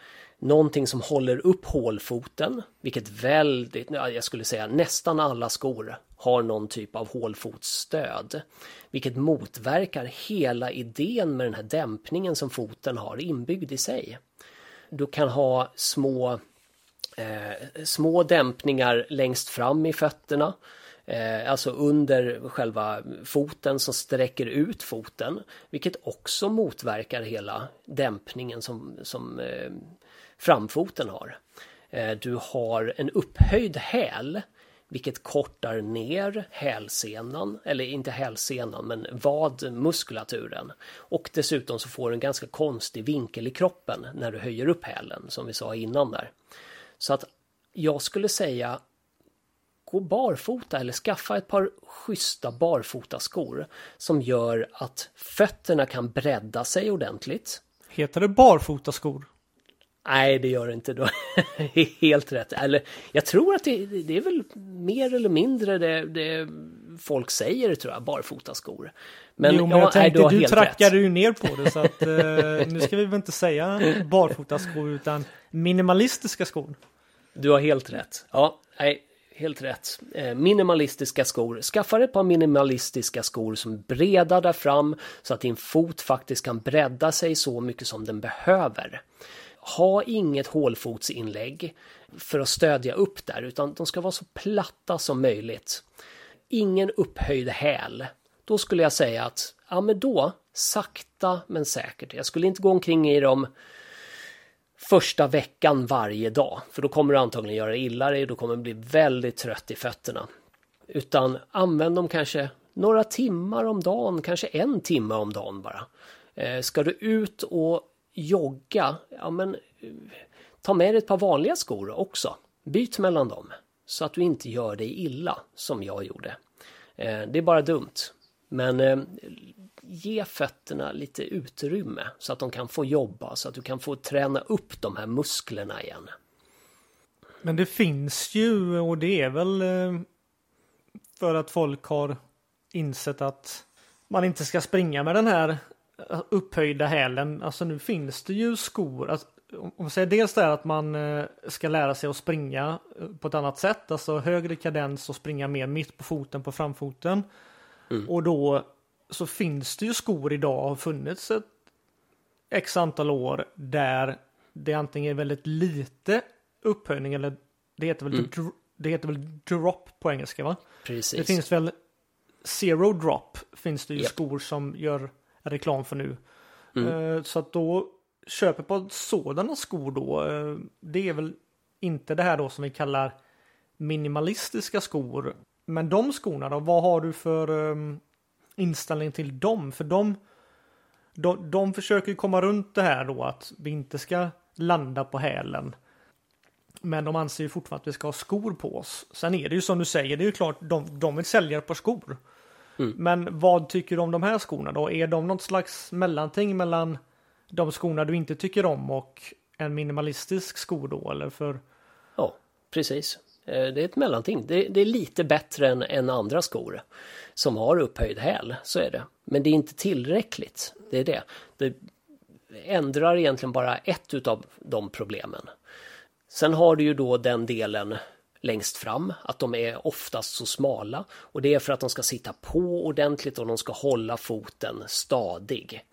någonting som håller upp hålfoten, vilket väldigt, jag skulle säga nästan alla skor har någon typ av hålfotsstöd, vilket motverkar hela idén med den här dämpningen som foten har inbyggd i sig. Du kan ha små, eh, små dämpningar längst fram i fötterna, eh, alltså under själva foten som sträcker ut foten, vilket också motverkar hela dämpningen som, som eh, framfoten har. Eh, du har en upphöjd häl vilket kortar ner hälsenan, eller inte hälsenan men vadmuskulaturen. Och dessutom så får du en ganska konstig vinkel i kroppen när du höjer upp hälen som vi sa innan där. Så att jag skulle säga gå barfota eller skaffa ett par schyssta barfotaskor som gör att fötterna kan bredda sig ordentligt. Heter det barfotaskor? Nej, det gör det inte. Du *laughs* helt rätt. Eller, jag tror att det, det, är väl mer eller mindre det, det folk säger tror jag, barfotaskor. Men, jo, men ja, jag tänkte, nej, har du helt trackade ju ner på det så att eh, nu ska vi väl inte säga barfotaskor utan minimalistiska skor. Du har helt rätt. Ja, nej, helt rätt. Eh, minimalistiska skor. Skaffa ett par minimalistiska skor som är breda där fram så att din fot faktiskt kan bredda sig så mycket som den behöver. Ha inget hålfotsinlägg för att stödja upp där utan de ska vara så platta som möjligt. Ingen upphöjd häl. Då skulle jag säga att, ja men då, sakta men säkert. Jag skulle inte gå omkring i dem första veckan varje dag. För då kommer du antagligen göra illa dig och då kommer du bli väldigt trött i fötterna. Utan använd dem kanske några timmar om dagen, kanske en timme om dagen bara. Eh, ska du ut och jogga, ja men eh, ta med dig ett par vanliga skor också. Byt mellan dem så att du inte gör dig illa som jag gjorde. Eh, det är bara dumt. Men eh, ge fötterna lite utrymme så att de kan få jobba, så att du kan få träna upp de här musklerna igen. Men det finns ju och det är väl för att folk har insett att man inte ska springa med den här upphöjda hälen. Alltså nu finns det ju skor. Alltså, om man säger dels det här att man eh, ska lära sig att springa eh, på ett annat sätt. Alltså högre kadens och springa mer mitt på foten på framfoten. Och då så finns det ju skor idag har funnits ett x antal år där det antingen är väldigt lite upphöjning eller det heter väl, dr- det heter väl drop på engelska va? Precis. Det finns väl zero drop finns det ju Japp. skor som gör reklam för nu. Mm. Eh, Så att då köper på sådana skor då. eh, Det är väl inte det här då som vi kallar minimalistiska skor. Men de skorna då, vad har du för um, inställning till dem? För de, de, de försöker ju komma runt det här då att vi inte ska landa på hälen. Men de anser ju fortfarande att vi ska ha skor på oss. Sen är det ju som du säger, det är ju klart de, de vill sälja ett par skor. Men vad tycker du om de här skorna då? Är de något slags mellanting mellan de skorna du inte tycker om och en minimalistisk sko då? Eller för Ja, precis. Eh, Det är ett mellanting. Det, det är lite bättre än, än andra skor som har upphöjd häl, så är det. Men det är inte tillräckligt. Det är det. Det ändrar egentligen bara ett utav de problemen. Sen har du ju då den delen längst fram, att de är oftast så smala och det är för att de ska sitta på ordentligt och de ska hålla foten stadig.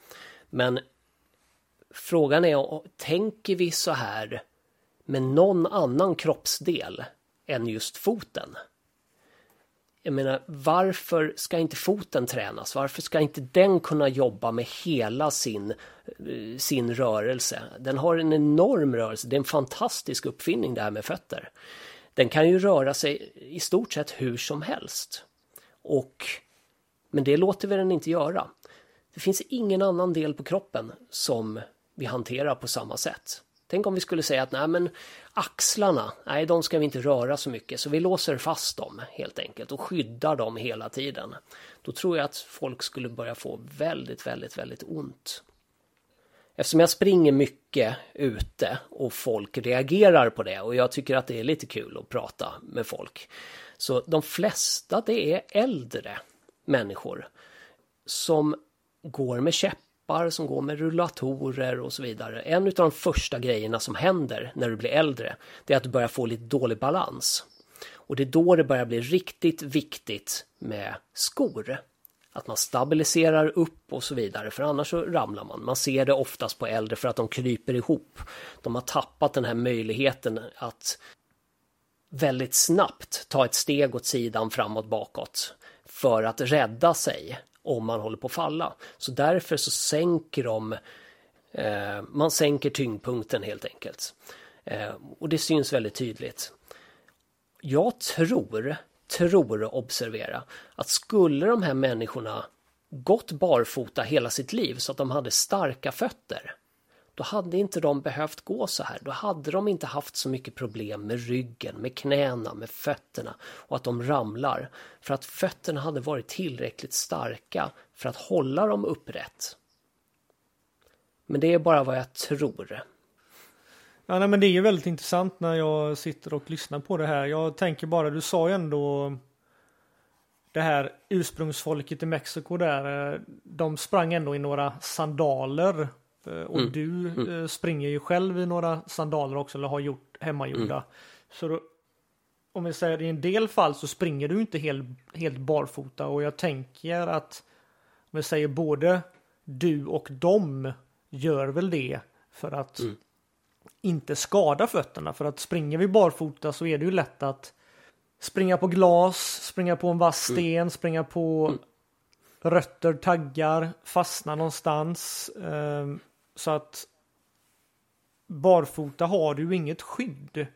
Men frågan är, tänker vi så här med någon annan kroppsdel än just foten? Jag menar, varför ska inte foten tränas? Varför ska inte den kunna jobba med hela sin, eh, sin rörelse? Den har en enorm rörelse. Det är en fantastisk uppfinning det här med fötter. Den kan ju röra sig i stort sett hur som helst. Och, men det låter vi den inte göra. Det finns ingen annan del på kroppen som vi hanterar på samma sätt. Tänk om vi skulle säga att nej men axlarna, nej de ska vi inte röra så mycket så vi låser fast dem helt enkelt och skyddar dem hela tiden. Då tror jag att folk skulle börja få väldigt, väldigt, väldigt ont. Eftersom jag springer mycket ute och folk reagerar på det och jag tycker att det är lite kul att prata med folk. Så de flesta det är äldre människor som går med käppar, som går med rullatorer och så vidare. En av de första grejerna som händer när du blir äldre, det är att du börjar få lite dålig balans. Och det är då det börjar bli riktigt viktigt med skor. Att man stabiliserar upp och så vidare, för annars så ramlar man. Man ser det oftast på äldre för att de kryper ihop. De har tappat den här möjligheten att väldigt snabbt ta ett steg åt sidan, framåt, bakåt för att rädda sig om man håller på att falla. Så därför så sänker de, eh, man sänker tyngdpunkten helt enkelt. Eh, och det syns väldigt tydligt. Jag tror, tror och observera att skulle de här människorna gått barfota hela sitt liv så att de hade starka fötter då hade inte de behövt gå så här. Då hade de inte haft så mycket problem med ryggen, med knäna, med fötterna och att de ramlar. För att fötterna hade varit tillräckligt starka för att hålla dem upprätt. Men det är bara vad jag tror. Ja, nej, men det är ju väldigt intressant när jag sitter och lyssnar på det här. Jag tänker bara, du sa ju ändå det här ursprungsfolket i Mexiko där, eh, de sprang ändå i några sandaler. Eh, Och Mm. du eh, springer ju själv i några sandaler också, eller har gjort hemmagjorda. Mm. Så då, om vi säger i en del fall så springer du inte helt, helt barfota och jag tänker att om vi säger både du och dem gör väl det för att Mm. Inte skada fötterna. För att springer vi barfota så är det ju lätt att springa på glas, springa på en vass Mm. sten, springa på rötter, taggar, fastna någonstans. Ehm, Så att barfota har du inget skydd.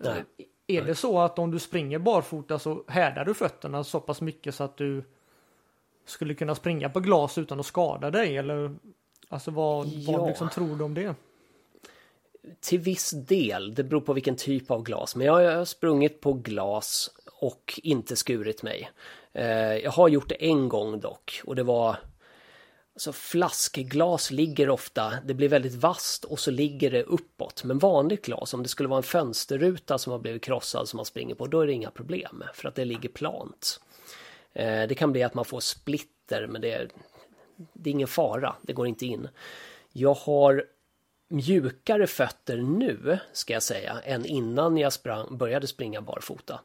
Nej. Är det så att om du springer barfota så härdar du fötterna så pass mycket så att du skulle kunna springa på glas utan att skada dig? Eller alltså vad, Ja. vad liksom tror du om det? Till viss del, det beror på vilken typ av glas. Men jag har sprungit på glas och inte skurit mig. Eh, jag har gjort det en gång dock och det var Alltså flaskglas ligger ofta, det blir väldigt vasst och så ligger det uppåt. Men vanligt glas, om det skulle vara en fönsterruta som har blivit krossad som man springer på, då är det inga problem för att det ligger plant. Eh, det kan bli att man får splitter, men det är, det är ingen fara, det går inte in. Jag har mjukare fötter nu, ska jag säga, än innan jag sprang, började springa barfota.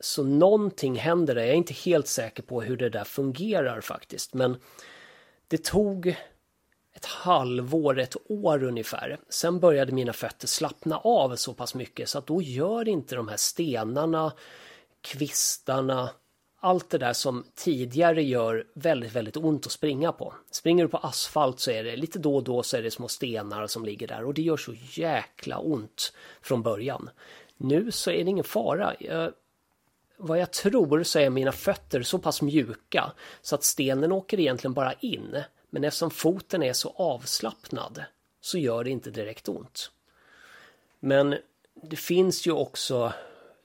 Så någonting händer där, jag är inte helt säker på hur det där fungerar faktiskt, men det tog ett halvår, ett år ungefär. Sen började mina fötter slappna av så pass mycket så att då gör inte de här stenarna, kvistarna, allt det där som tidigare gör väldigt, väldigt ont att springa på. Springer du på asfalt så är det lite då och då så är det små stenar som ligger där och det gör så jäkla ont från början. Nu så är det ingen fara. Jag, vad jag tror så är mina fötter så pass mjuka så att stenen åker egentligen bara in. Men eftersom foten är så avslappnad så gör det inte direkt ont. Men det finns ju också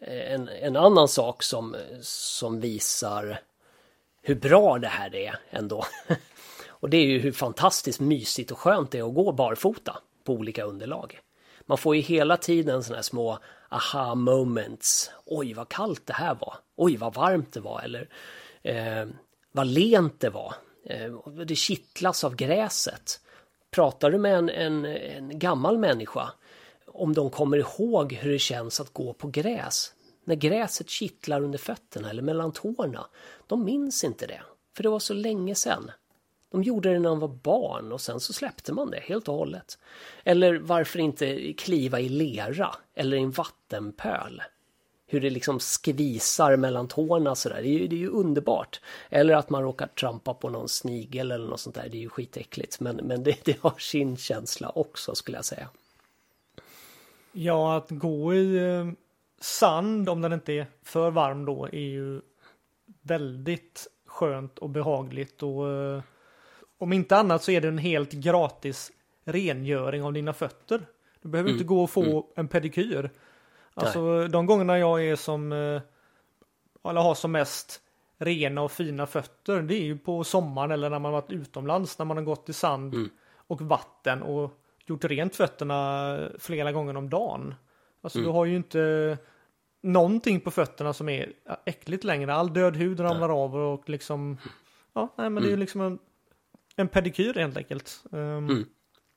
Eh, en, en annan sak som, som visar hur bra det här är ändå. *laughs* Och det är ju hur fantastiskt mysigt och skönt det är att gå barfota på olika underlag. Man får ju hela tiden sådana här små aha moments. Oj, vad kallt det här var. Oj, vad varmt det var. Eller eh, vad lent det var. Eh, det kittlas av gräset. Pratar du med en, en, en gammal människa om de kommer ihåg hur det känns att gå på gräs. När gräset kittlar under fötterna eller mellan tårna. De minns inte det. För det var så länge sedan. De gjorde det när de var barn och sen så släppte man det helt och hållet. Eller varför inte kliva i lera eller i en vattenpöl. Hur det liksom skvisar mellan tårna sådär. Det är, ju, det är ju underbart. Eller att man råkar trampa på någon snigel eller något sånt där. Det är ju skitäckligt. Men, men det, *laughs* det har sin känsla också skulle jag säga. Ja, att gå i eh, sand om den inte är för varm då är ju väldigt skönt och behagligt och eh, om inte annat så är det en helt gratis rengöring av dina fötter. Du behöver inte gå och få en pedikyr. Alltså de gångerna jag är som eh, eller har som mest rena och fina fötter det är ju på sommaren eller när man varit utomlands när man har gått i sand och vatten och gjort rent fötterna flera gånger om dagen. Alltså du har ju inte någonting på fötterna som är äckligt längre. All död hud ramlar av och liksom ja, nej men det är ju liksom en, en pedikyr helt enkelt. Um,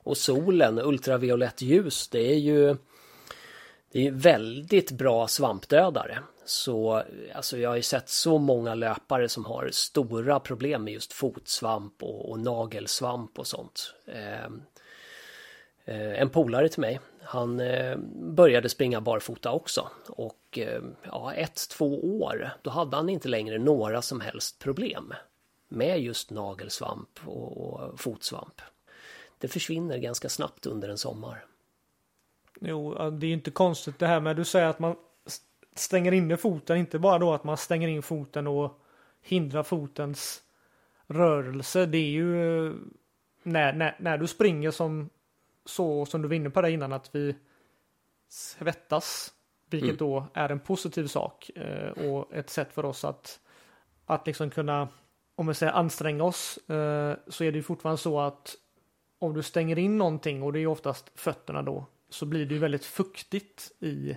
Och solen, ultraviolett ljus, det är ju det är väldigt bra svampdödare. Så alltså jag har ju sett så många löpare som har stora problem med just fotsvamp och, och nagelsvamp och sånt. Eh, Eh, en polare till mig, han eh, började springa barfota också. Och eh, ja, ett, två år, då hade han inte längre några som helst problem med just nagelsvamp och, fotsvamp. Det försvinner ganska snabbt under en sommar. Jo, det är ju inte konstigt det här med du säger att man stänger inne foten, inte bara då att man stänger in foten och hindrar fotens rörelse. Det är ju när, när, när du springer som så som du var inne på det innan att vi svettas, vilket då är en positiv sak eh, och ett sätt för oss att att liksom kunna, om vi säger anstränga oss, eh, så är det ju fortfarande så att om du stänger in någonting och det är oftast fötterna då så blir det ju väldigt fuktigt i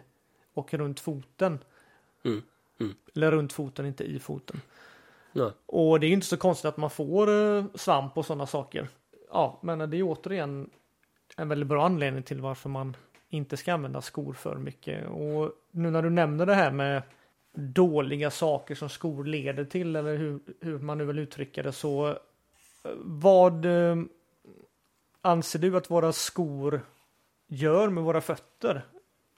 och runt foten. Mm. Mm. Eller runt foten, inte i foten. Ja. Och det är inte så konstigt att man får eh, svamp och sådana saker. Ja, men det är återigen en väldigt bra anledning till varför man inte ska använda skor för mycket. Och nu när du nämner det här med dåliga saker som skor leder till eller hur, hur man nu vill uttrycka det så eh, vad eh, anser du att våra skor gör med våra fötter?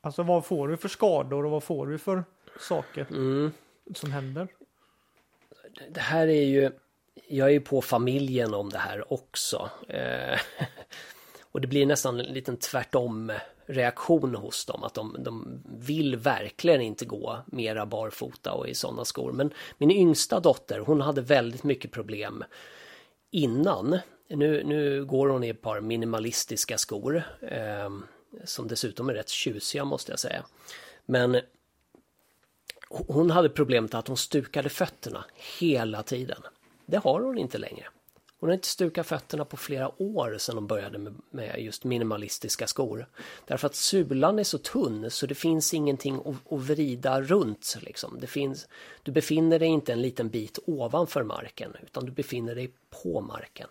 Alltså vad får du för skador och vad får du för saker Mm. som händer? Det här är ju, jag är ju på familjen om det här också. Eh, och det blir nästan en liten tvärtom reaktion hos dem. Att de, de vill verkligen inte gå mera barfota och i sådana skor. Men min yngsta dotter, hon hade väldigt mycket problem innan. Nu, nu går hon i ett par minimalistiska skor. Eh, som dessutom är rätt tjusiga måste jag säga. Men hon hade problemet att hon stukade fötterna hela tiden. Det har hon inte längre. Hon har inte stukat fötterna på flera år sedan hon började med, med just minimalistiska skor. Därför att sulan är så tunn så det finns ingenting att, att vrida runt. Liksom. Det finns, du befinner dig inte en liten bit ovanför marken utan du befinner dig på marken.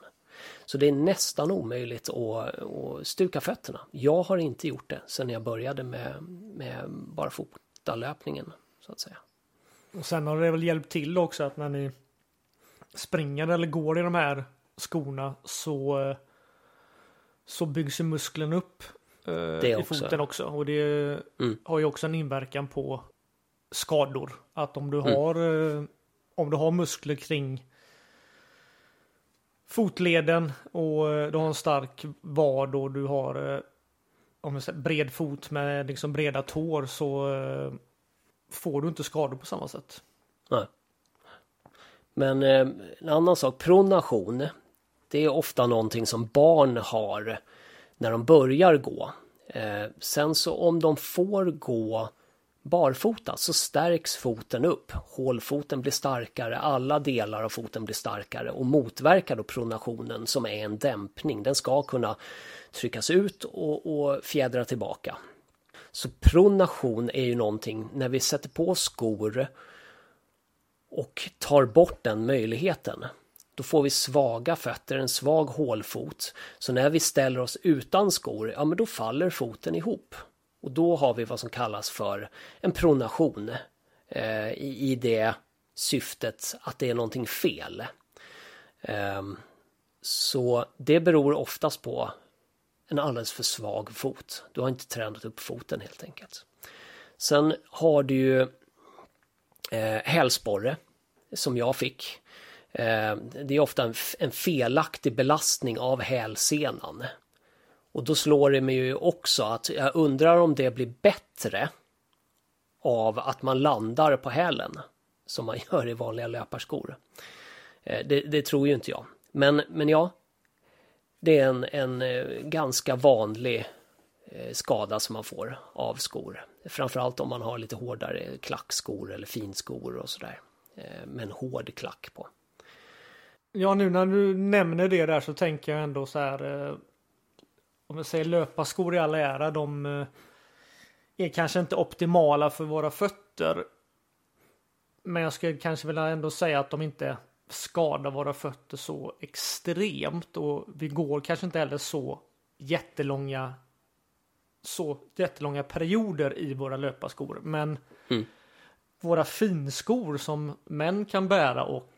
Så det är nästan omöjligt att, att stuka fötterna. Jag har inte gjort det sedan jag började med, med barfotalöpningen. Så att säga. Och sen har det väl hjälpt till också att när ni springer eller går i de här skorna så så byggs ju musklerna upp eh, i också. foten också. Och det Mm. har ju också en inverkan på skador. Att om du Mm. har eh, om du har muskler kring fotleden och eh, du har en stark vad och du har om säger, bred fot med liksom breda tår så får du inte skador på samma sätt. Nej. Men en annan sak, pronation. Det är ofta någonting som barn har när de börjar gå. Eh, sen så om de får gå barfota så stärks foten upp. Hålfoten blir starkare, alla delar av foten blir starkare och motverkar då pronationen som är en dämpning. Den ska kunna tryckas ut och, och fjädra tillbaka. Så pronation är ju någonting när vi sätter på skor och tar bort den möjligheten. Då får vi svaga fötter, en svag hålfot. Så när vi ställer oss utan skor, ja men då faller foten ihop. Och då har vi vad som kallas för en pronation. Eh, i, I det syftet att det är någonting fel. Eh, så det beror oftast på en alldeles för svag fot. Du har inte tränat upp foten helt enkelt. Sen har du ju eh, hälsporre som jag fick. Eh, det är ofta en, en felaktig belastning av hälsenan. Och då slår det mig ju också att jag undrar om det blir bättre av att man landar på hälen som man *laughs* gör i vanliga löparskor. Eh, det, det tror ju inte jag. Men, men ja, det är en, en eh, ganska vanlig skada som man får av skor. Framförallt om man har lite hårdare klackskor eller finskor och sådär. Med en hård klack på. Ja, nu när du nämner det där så tänker jag ändå så här. Eh, om jag säger löparskor i all ära, de eh, är kanske inte optimala för våra fötter. Men jag skulle kanske vilja ändå säga att de inte skadar våra fötter så extremt och vi går kanske inte heller så jättelånga så jättelånga perioder i våra löparskor. Men Mm. våra finskor som män kan bära och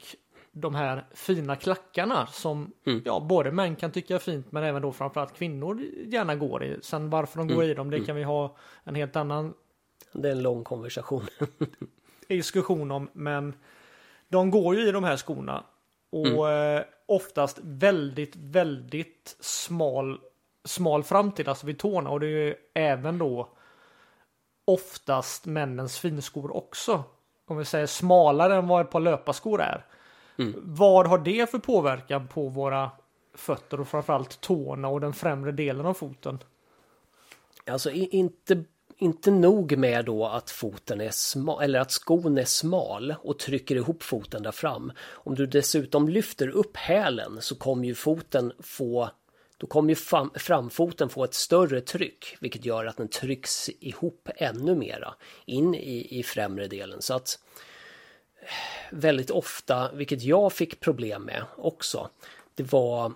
de här fina klackarna som Mm. ja, både män kan tycka är fint men även då framförallt kvinnor gärna går i. Sen varför de går i dem det kan vi ha en helt annan Det är en lång konversation. *laughs* diskussion om. Men de går ju i de här skorna och eh, oftast väldigt, väldigt smal, smal framtid, alltså vid tårna och det är ju även då oftast männens finskor också. Om vi säger smalare än vad ett par löparskor är. Vad har det för påverkan på våra fötter och framförallt tårna och den främre delen av foten? Alltså inte, inte nog med då att foten är smal, eller att skon är smal och trycker ihop foten där fram. Om du dessutom lyfter upp hälen så kommer ju foten få då kommer ju fram, framfoten få ett större tryck, vilket gör att den trycks ihop ännu mera in i, i främre delen. Så att väldigt ofta, vilket jag fick problem med också, det var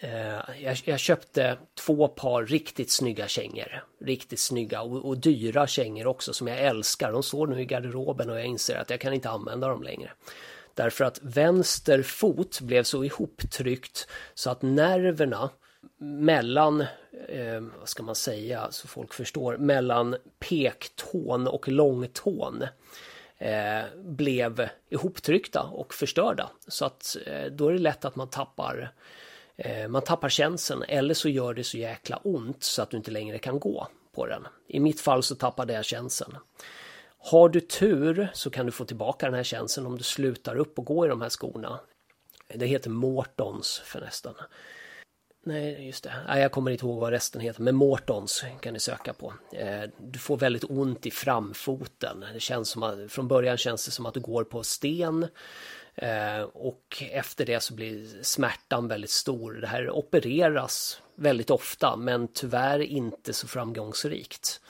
eh, jag, jag, köpte två par riktigt snygga kängor. Riktigt snygga och, och, dyra kängor också som jag älskar. De står nu i garderoben och jag inser att jag kan inte använda dem längre. Därför att vänster fot blev så ihoptryckt så att nerverna mellan, eh, vad ska man säga så folk förstår, mellan pektån och långtån eh, Eh, blev ihoptryckta och förstörda. Så att eh, då är det lätt att man tappar eh, man tappar känseln eller så gör det så jäkla ont så att du inte längre kan gå på den. I mitt fall så tappade jag känseln. Har du tur så kan du få tillbaka den här känslan om du slutar upp och gå i de här skorna. Det heter Mortons förresten. Nej, just det. Nej, jag kommer inte ihåg vad resten heter, men Mortons kan ni söka på. Eh, du får väldigt ont i framfoten. Det känns som att, från början känns det som att du går på sten. Eh, och efter det så blir smärtan väldigt stor. Det här opereras väldigt ofta, men tyvärr inte så framgångsrikt.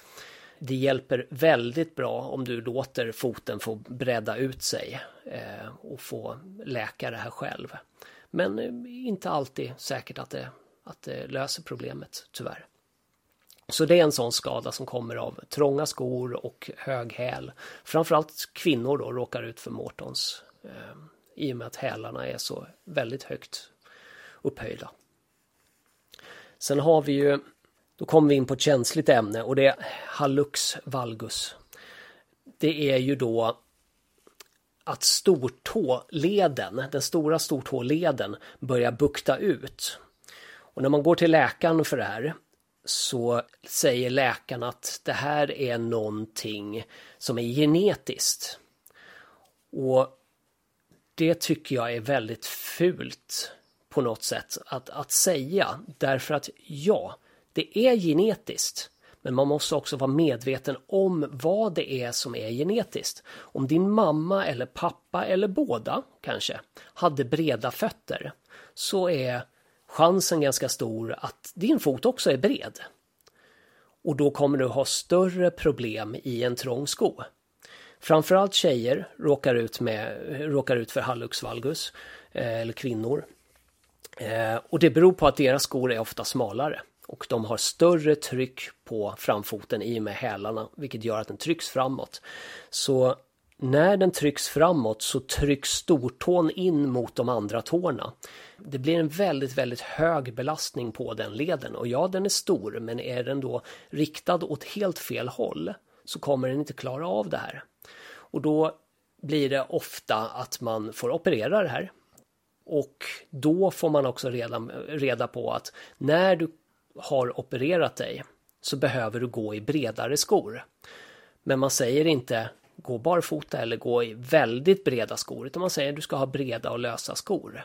Det hjälper väldigt bra om du låter foten få bredda ut sig eh, och få läka det här själv. Men inte alltid säkert att det att det löser problemet, tyvärr. Så det är en sån skada som kommer av trånga skor och hög häl. Framförallt kvinnor då råkar ut för Mortons eh, i och med att hälarna är så väldigt högt upphöjda. Sen har vi ju, då kommer vi in på ett känsligt ämne och det är hallux valgus. Det är ju då att stortåleden, den stora stortåleden börjar bukta ut och när man går till läkaren för det här så säger läkaren att det här är någonting som är genetiskt. Och det tycker jag är väldigt fult på något sätt att, att säga. Därför att ja, det är genetiskt. Men man måste också vara medveten om vad det är som är genetiskt. Om din mamma eller pappa eller båda kanske hade breda fötter så är chansen ganska stor att din fot också är bred. Och då kommer du ha större problem i en trång sko. Framförallt tjejer råkar ut, med, råkar ut för hallux valgus, eh, eller kvinnor. Eh, och det beror på att deras skor är ofta smalare och de har större tryck på framfoten i och med hälarna, vilket gör att den trycks framåt. Så när den trycks framåt så trycks stortån in mot de andra tårna. Det blir en väldigt, väldigt hög belastning på den leden och ja, den är stor, men är den då riktad åt helt fel håll så kommer den inte klara av det här. Och då blir det ofta att man får operera det här. Och då får man också reda, reda på att när du har opererat dig så behöver du gå i bredare skor. Men man säger inte gå barfota eller gå i väldigt breda skor, utan man säger att du ska ha breda och lösa skor.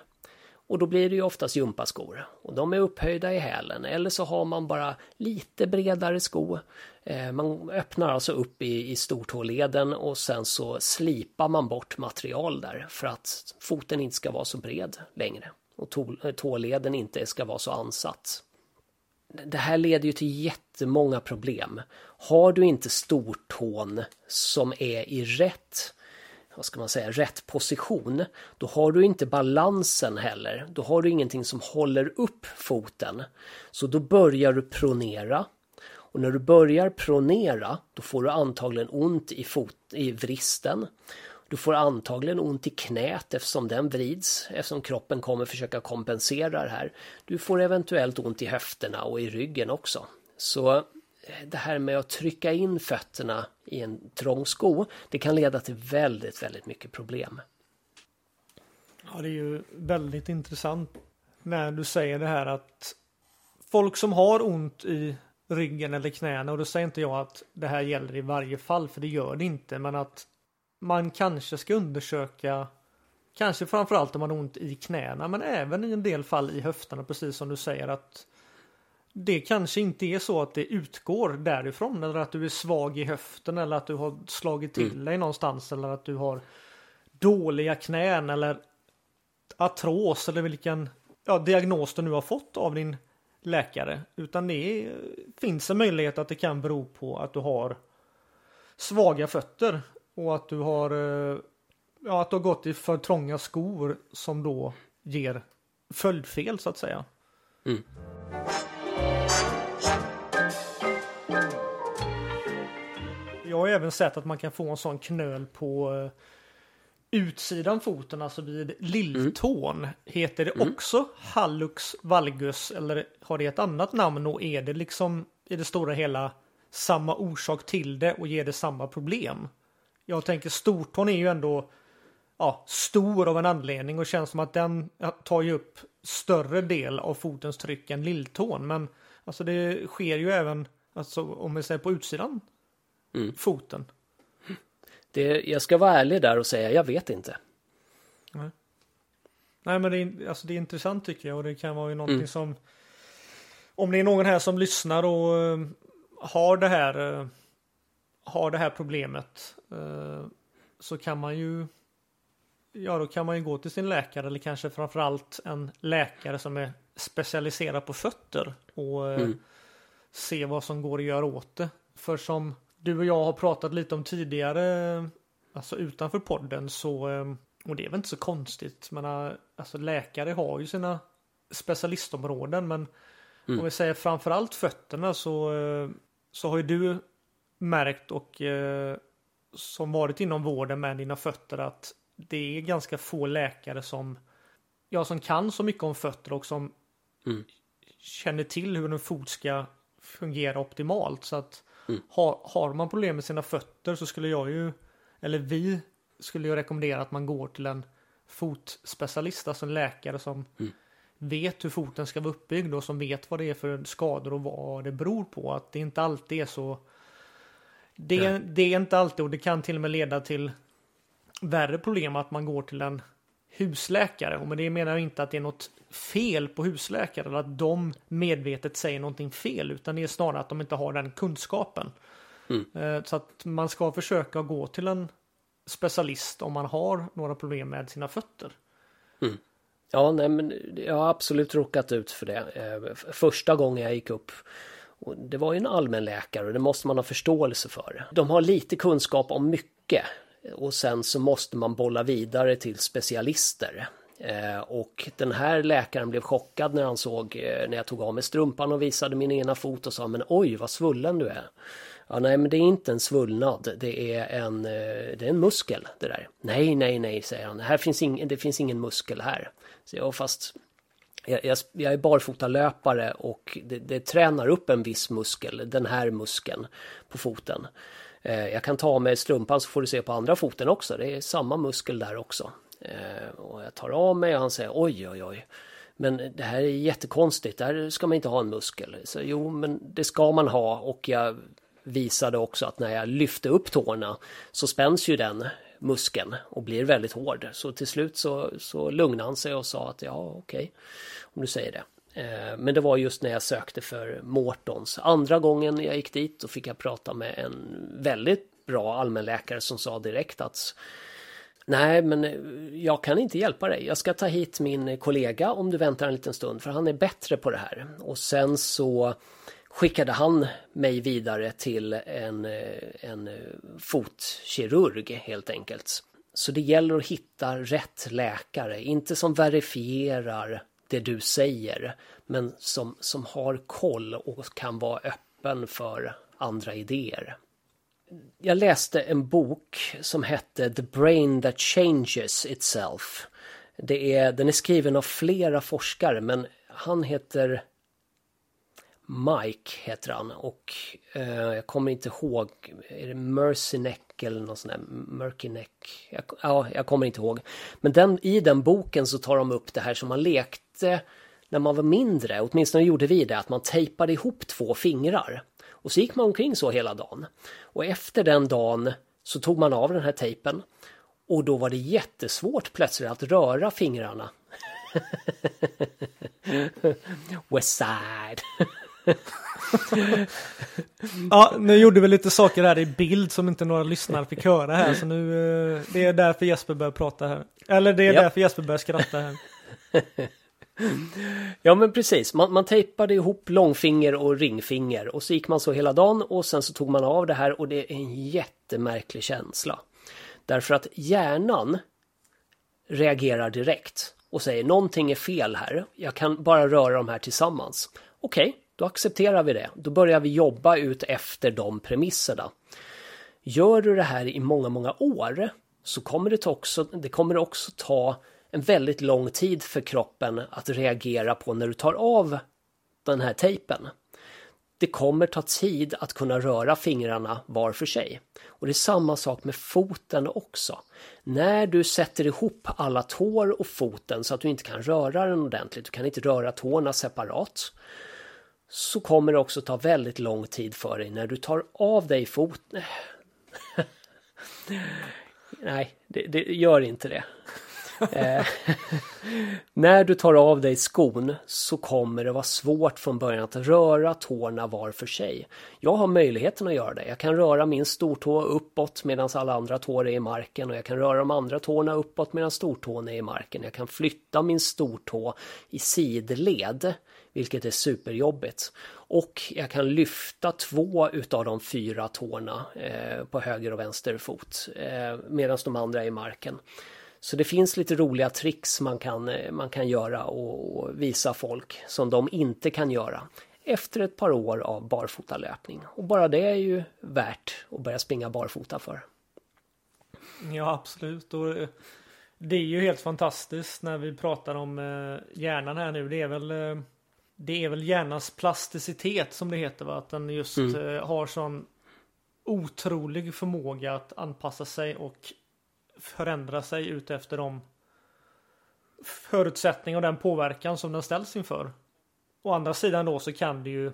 Och då blir det ju oftast gympaskor och de är upphöjda i hälen eller så har man bara lite bredare sko. Eh, man öppnar alltså upp i, i stortåleden och sen så slipar man bort material där för att foten inte ska vara så bred längre och eh, tåleden inte ska vara så ansatt det här leder ju till jättemånga problem. Har du inte stortån som är i rätt vad ska man säga, rätt position, då har du inte balansen heller. Då har du ingenting som håller upp foten. Så då börjar du pronera. Och när du börjar pronera, då får du antagligen ont i, fot, i vristen. Du får antagligen ont i knät eftersom den vrids, eftersom kroppen kommer försöka kompensera det här. Du får eventuellt ont i höfterna och i ryggen också. Så eh, det här med att trycka in fötterna i en trång sko, det kan leda till väldigt, väldigt mycket problem. Ja, det är ju väldigt intressant när du säger det här att folk som har ont i ryggen eller knäna och då säger inte jag att det här gäller i varje fall för det gör det inte men att man kanske ska undersöka Kanske framförallt om man har ont i knäna men även i en del fall i höfterna precis som du säger att det kanske inte är så att det utgår därifrån eller att du är svag i höften eller att du har slagit till mm. dig någonstans eller att du har dåliga knän eller artros eller vilken ja, diagnos du nu har fått av din läkare. Utan det är, finns en möjlighet att det kan bero på att du har svaga fötter. Och att du har, eh, ja, att du har gått i för trånga skor som då ger följdfel så att säga. Mm. Jag har även sett att man kan få en sån knöl på eh, utsidan foten, alltså vid lilltån. Heter det också hallux valgus eller har det ett annat namn och är det liksom i det stora hela samma orsak till det och ger det samma problem? Jag tänker stortån är ju ändå ja, stor av en anledning och känns som att den tar ju upp större del av fotens tryck än lilltån. Men alltså det sker ju även, alltså om vi säger på utsidan Mm. foten. Det, jag ska vara ärlig där och säga jag vet inte. Nej men det är, alltså det är intressant tycker jag och det kan vara ju någonting Mm. som Om det är någon här som lyssnar och eh, har det här eh, Har det här problemet eh, Så kan man ju Ja då kan man ju gå till sin läkare eller kanske framförallt en läkare som är specialiserad på fötter och eh, Mm. se vad som går att göra åt det. För som du och jag har pratat lite om tidigare, alltså utanför podden så, eh, och det är väl inte så konstigt, men eh, alltså läkare har ju sina specialistområden, men Mm. om vi säger framförallt fötterna så, så har ju du märkt och eh, som varit inom vården med dina fötter att det är ganska få läkare som, ja, som kan så mycket om fötter och som Mm. känner till hur en fot ska fungera optimalt. Så att Mm. har, har man problem med sina fötter så skulle jag ju, eller vi skulle ju rekommendera att man går till en fotspecialist, alltså en läkare som Mm. vet hur foten ska vara uppbyggd och som vet vad det är för skador och vad det beror på. Att det inte alltid är så. Det, Nej. det är inte alltid och det kan till och med leda till värre problem att man går till en husläkare. Och med det menar jag inte att det är något fel på husläkare eller att de medvetet säger någonting fel utan det är snarare att de inte har den kunskapen. Mm. Eh, Så att man ska försöka gå till en specialist om man har några problem med sina fötter. Ja, nej, men jag har absolut råkat ut för det. Eh, Första gången jag gick upp och det var ju en allmänläkare och det måste man ha förståelse för. De har lite kunskap om mycket och sen så måste man bolla vidare till specialister. Eh, och den här läkaren blev chockad när han såg eh, när jag tog av mig strumpan och visade min ena fot och sa men oj vad svullen du är. Ja, nej, men det är inte en svullnad. Det är en, eh, det är en muskel det där. Nej, nej, nej, säger han. Här finns ing, det finns ingen muskel här. Så jag, fast jag, jag, jag är barfotalöpare och det, det tränar upp en viss muskel, den här muskeln på foten. Eh, jag kan ta av mig strumpan så får du se på andra foten också. Det är samma muskel där också. Eh, och jag tar av mig och han säger oj, oj, oj. Men det här är jättekonstigt, där ska man inte ha en muskel. Så jo, men det ska man ha och jag visade också att när jag lyfte upp tårna så spänns ju den muskeln och blir väldigt hård. Så till slut så, så lugnade han sig och sa att ja, okej, om du säger det. Eh, men det var just när jag sökte för Mårtons. Andra gången jag gick dit då fick jag prata med en väldigt bra allmänläkare som sa direkt att Nej, men eh, jag kan inte hjälpa dig. Jag ska ta hit min kollega om du väntar en liten stund för han är bättre på det här. Och sen så skickade han mig vidare till en, eh, en fotkirurg helt enkelt. Så det gäller att hitta rätt läkare, inte som verifierar det du säger, men som, som har koll och kan vara öppen för andra idéer. Jag läste en bok som hette The Brain That Changes Itself. Det är, den är skriven av flera forskare men han heter Mike heter han och eh, jag kommer inte ihåg, är det Mercyneck eller något sånt där, Murkyneck? Jag, ja, jag kommer inte ihåg. Men den, i den boken så tar de upp det här som man lekte när man var mindre, åtminstone gjorde vi det, att man tejpade ihop två fingrar. Och så gick man omkring så hela dagen. Och efter den dagen så tog man av den här tejpen och då var det jättesvårt plötsligt att röra fingrarna. *laughs* Westside. *laughs* Ja, nu gjorde vi lite saker här i bild som inte några lyssnare fick höra här. Så nu, eh, det är därför Jesper börjar prata här. Eller det är Ja. därför Jesper börjar skratta här. *laughs* Ja men precis, man, man tejpade ihop långfinger och ringfinger och så gick man så hela dagen och sen så tog man av det här och det är en jättemärklig känsla. Därför att hjärnan reagerar direkt och säger någonting är fel här, jag kan bara röra de här tillsammans. Okej, då accepterar vi det. Då börjar vi jobba ut efter de premisserna. Gör du det här i många, många år så kommer det också, det kommer också ta en väldigt lång tid för kroppen att reagera på när du tar av den här tejpen. Det kommer ta tid att kunna röra fingrarna var för sig. Och det är samma sak med foten också. När du sätter ihop alla tår och foten så att du inte kan röra den ordentligt, du kan inte röra tårna separat, så kommer det också ta väldigt lång tid för dig när du tar av dig foten. *laughs* Nej, det, det gör inte det. Eh, när du tar av dig skon så kommer det vara svårt från början att röra tårna var för sig. Jag har möjligheten att göra det. Jag kan röra min stortå uppåt medan alla andra tår är i marken och jag kan röra de andra tårna uppåt medan stortån är i marken. Jag kan flytta min stortå i sidled vilket är superjobbigt. Och jag kan lyfta två utav de fyra tårna eh, på höger och vänster fot eh, medan de andra är i marken. Så det finns lite roliga tricks man kan, eh, man kan göra och visa folk som de inte kan göra efter ett par år av barfotalöpning. Och bara det är ju värt att börja springa barfota för. Ja, absolut. Och eh, det är ju helt fantastiskt när vi pratar om eh, hjärnan här nu. Det är väl det är väl hjärnans plasticitet som det heter va? Att den just mm. har sån otrolig förmåga att anpassa sig och förändra sig ut efter de förutsättningar och den påverkan som den ställs inför. Å andra sidan då så kan det ju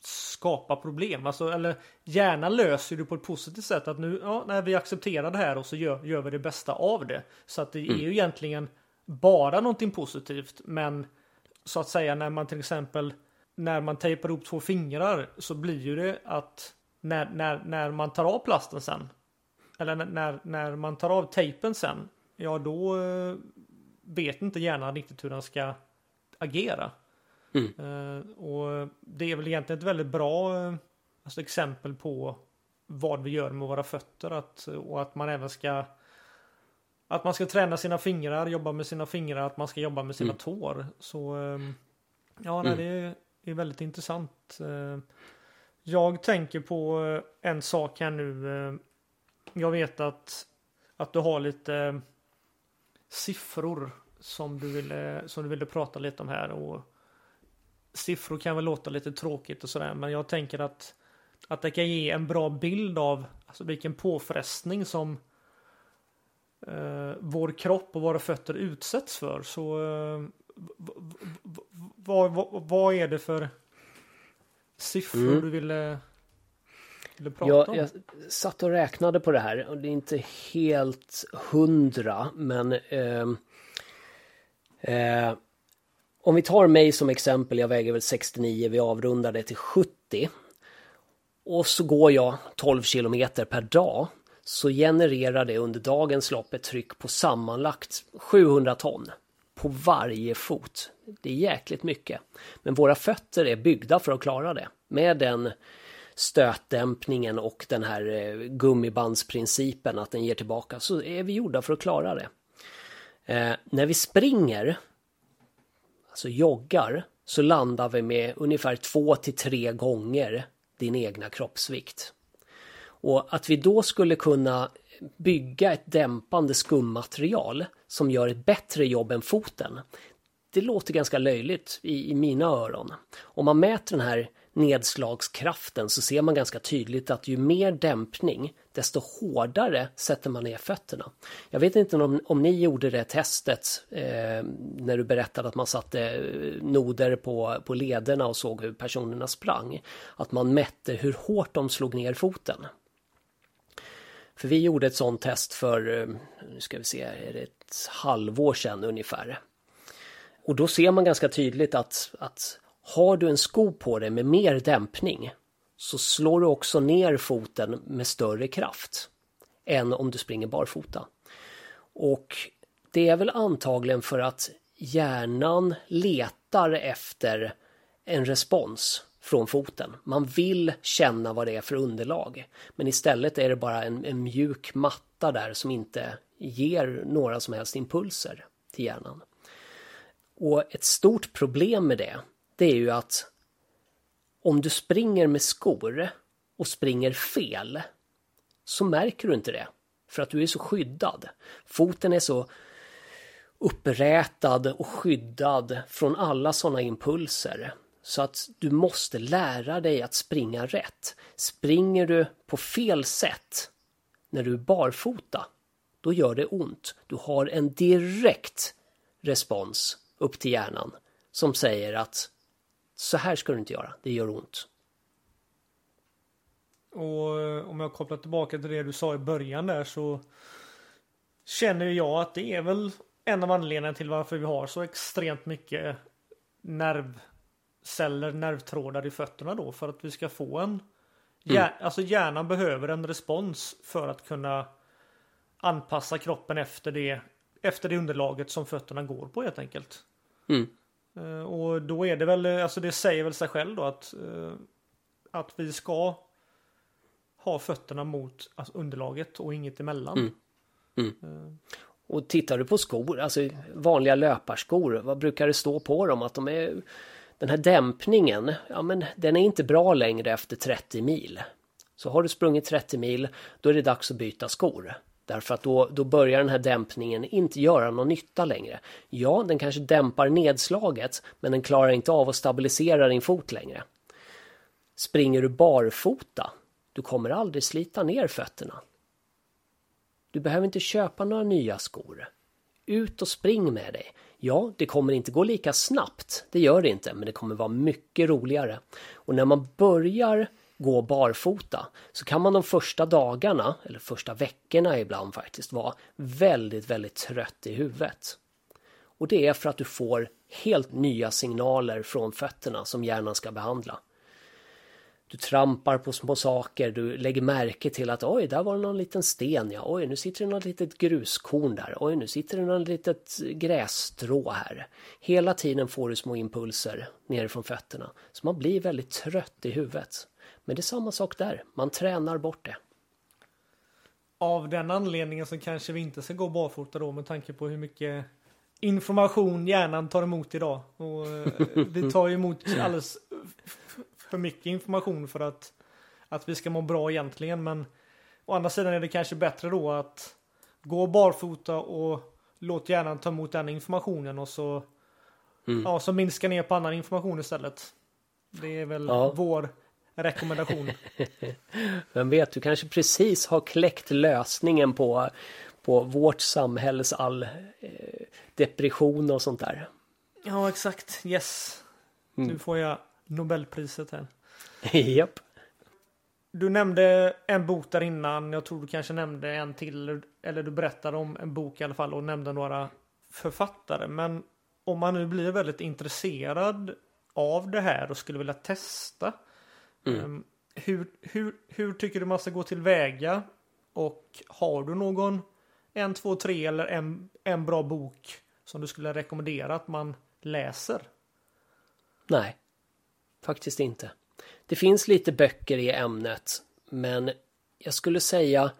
skapa problem. Alltså, eller gärna löser du på ett positivt sätt att nu, ja, när vi accepterar det här och så gör, gör vi det bästa av det. Så att det mm. är ju egentligen bara någonting positivt. Men så att säga när man till exempel när man tejpar ihop två fingrar så blir ju det att när, när, när man tar av plasten sen eller när, när man tar av tejpen sen, ja då eh, vet inte hjärnan riktigt hur den ska agera. Mm. Uh, och det är väl egentligen ett väldigt bra uh, alltså exempel på vad vi gör med våra fötter att, och att man även ska att man ska träna sina fingrar, jobba med sina fingrar, att man ska jobba med sina mm. tår. Så ja, nej, mm. det är, väldigt intressant. Jag tänker på en sak här nu jag vet att, att du har lite eh, siffror som du, ville, som du ville prata lite om här. Och siffror kan väl låta lite tråkigt och sådär. Men jag tänker att, att det kan ge en bra bild av alltså vilken påfrestning som eh, vår kropp och våra fötter utsätts för. Så eh, vad, vad, vad är det för siffror mm. du ville skulle prata jag, om? Jag satt och räknade på det här och det är inte helt hundra men eh, eh, om vi tar mig som exempel, jag väger väl 69, vi avrundar det till 70 och så går jag 12 kilometer per dag så genererar det under dagens lopp ett tryck på sammanlagt 700 ton på varje fot. Det är jäkligt mycket. Men våra fötter är byggda för att klara det. Med den stötdämpningen och den här eh, gummibandsprincipen att den ger tillbaka så är vi gjorda för att klara det. Eh, när vi springer, alltså joggar, så landar vi med ungefär två till tre gånger din egna kroppsvikt. Och att vi då skulle kunna bygga ett dämpande skummaterial som gör ett bättre jobb än foten. Det låter ganska löjligt i, i mina öron. Om man mäter den här nedslagskraften så ser man ganska tydligt att ju mer dämpning desto hårdare sätter man ner fötterna. Jag vet inte om, om ni gjorde det testet eh, när du berättade att man satte eh, noder på, på lederna och såg hur personerna sprang. Att man mätte hur hårt de slog ner foten. För vi gjorde ett sånt test för, eh, nu ska vi se, är det ett halvår sedan ungefär. Och då ser man ganska tydligt att, att har du en sko på dig med mer dämpning så slår du också ner foten med större kraft än om du springer barfota. Och det är väl antagligen för att hjärnan letar efter en respons från foten. Man vill känna vad det är för underlag. Men istället är det bara en, en mjuk matta där som inte ger några som helst impulser till hjärnan. Och ett stort problem med det, det är ju att om du springer med skor och springer fel så märker du inte det. För att du är så skyddad. Foten är så upprätad och skyddad från alla sådana impulser. Så att du måste lära dig att springa rätt. Springer du på fel sätt när du är barfota, då gör det ont. Du har en direkt respons upp till hjärnan som säger att så här ska du inte göra, det gör ont. Och eh, om jag kopplar tillbaka till det du sa i början där så känner jag att det är väl en av anledningarna till varför vi har så extremt mycket nervceller, nervtrådar i fötterna då för att vi ska få en hjär, Alltså hjärnan behöver en respons för att kunna anpassa kroppen efter det efter det underlaget som fötterna går på helt enkelt. Mm. Eh, Och då är det väl, eh, alltså det säger väl sig själv då att, eh, att vi ska ha fötterna mot alltså underlaget och inget emellan. Mm. Och tittar du på skor, alltså vanliga löparskor, vad brukar det stå på dem? Att de är, den här dämpningen, ja men den är inte bra längre efter 30 mil. Så har du sprungit 30 mil, då är det dags att byta skor. Därför att då, då börjar den här dämpningen inte göra någon nytta längre. Ja, den kanske dämpar nedslaget, men den klarar inte av att stabilisera din fot längre. Springer du barfota, du kommer aldrig slita ner fötterna. Du behöver inte köpa några nya skor. Ut och spring med dig. Ja, det kommer inte gå lika snabbt, det gör det inte, men det kommer vara mycket roligare. Och när man börjar gå barfota så kan man de första dagarna, eller första veckorna ibland faktiskt, vara väldigt, väldigt trött i huvudet. Och det är för att du får helt nya signaler från fötterna som hjärnan ska behandla. Du trampar på små saker, du lägger märke till att oj, där var det någon liten sten, ja, oj, nu sitter det något litet gruskorn där, oj, nu sitter det något litet grässtrå här. Hela tiden får du små impulser nerifrån fötterna, så man blir väldigt trött i huvudet. Men det är samma sak där, man tränar bort det. Av den anledningen så kanske vi inte ska gå barfota då med tanke på hur mycket information hjärnan tar emot idag. Och eh, vi tar ju emot alldeles för mycket information för att, att vi ska må bra egentligen. Men å andra sidan är det kanske bättre då att gå barfota och låt hjärnan ta emot den informationen och så, ja, så minska ner på annan information istället. Det är väl Ja. vår rekommendation. *laughs* Vem vet, du kanske precis har kläckt lösningen på, på vårt samhälles all eh, depression och sånt där. Ja, exakt. Yes. Nu får jag Nobelpriset här. *laughs* Japp. Du nämnde en bok där innan. Jag tror du kanske nämnde en till. Eller du berättade om en bok i alla fall och nämnde några författare. Men om man nu blir väldigt intresserad av det här och skulle vilja testa. Ehm, hur, hur, hur tycker du man ska gå tillväga? Och har du någon en, två, tre eller en, en bra bok som du skulle rekommendera att man läser? Nej, faktiskt inte. Det finns lite böcker i ämnet, men jag skulle säga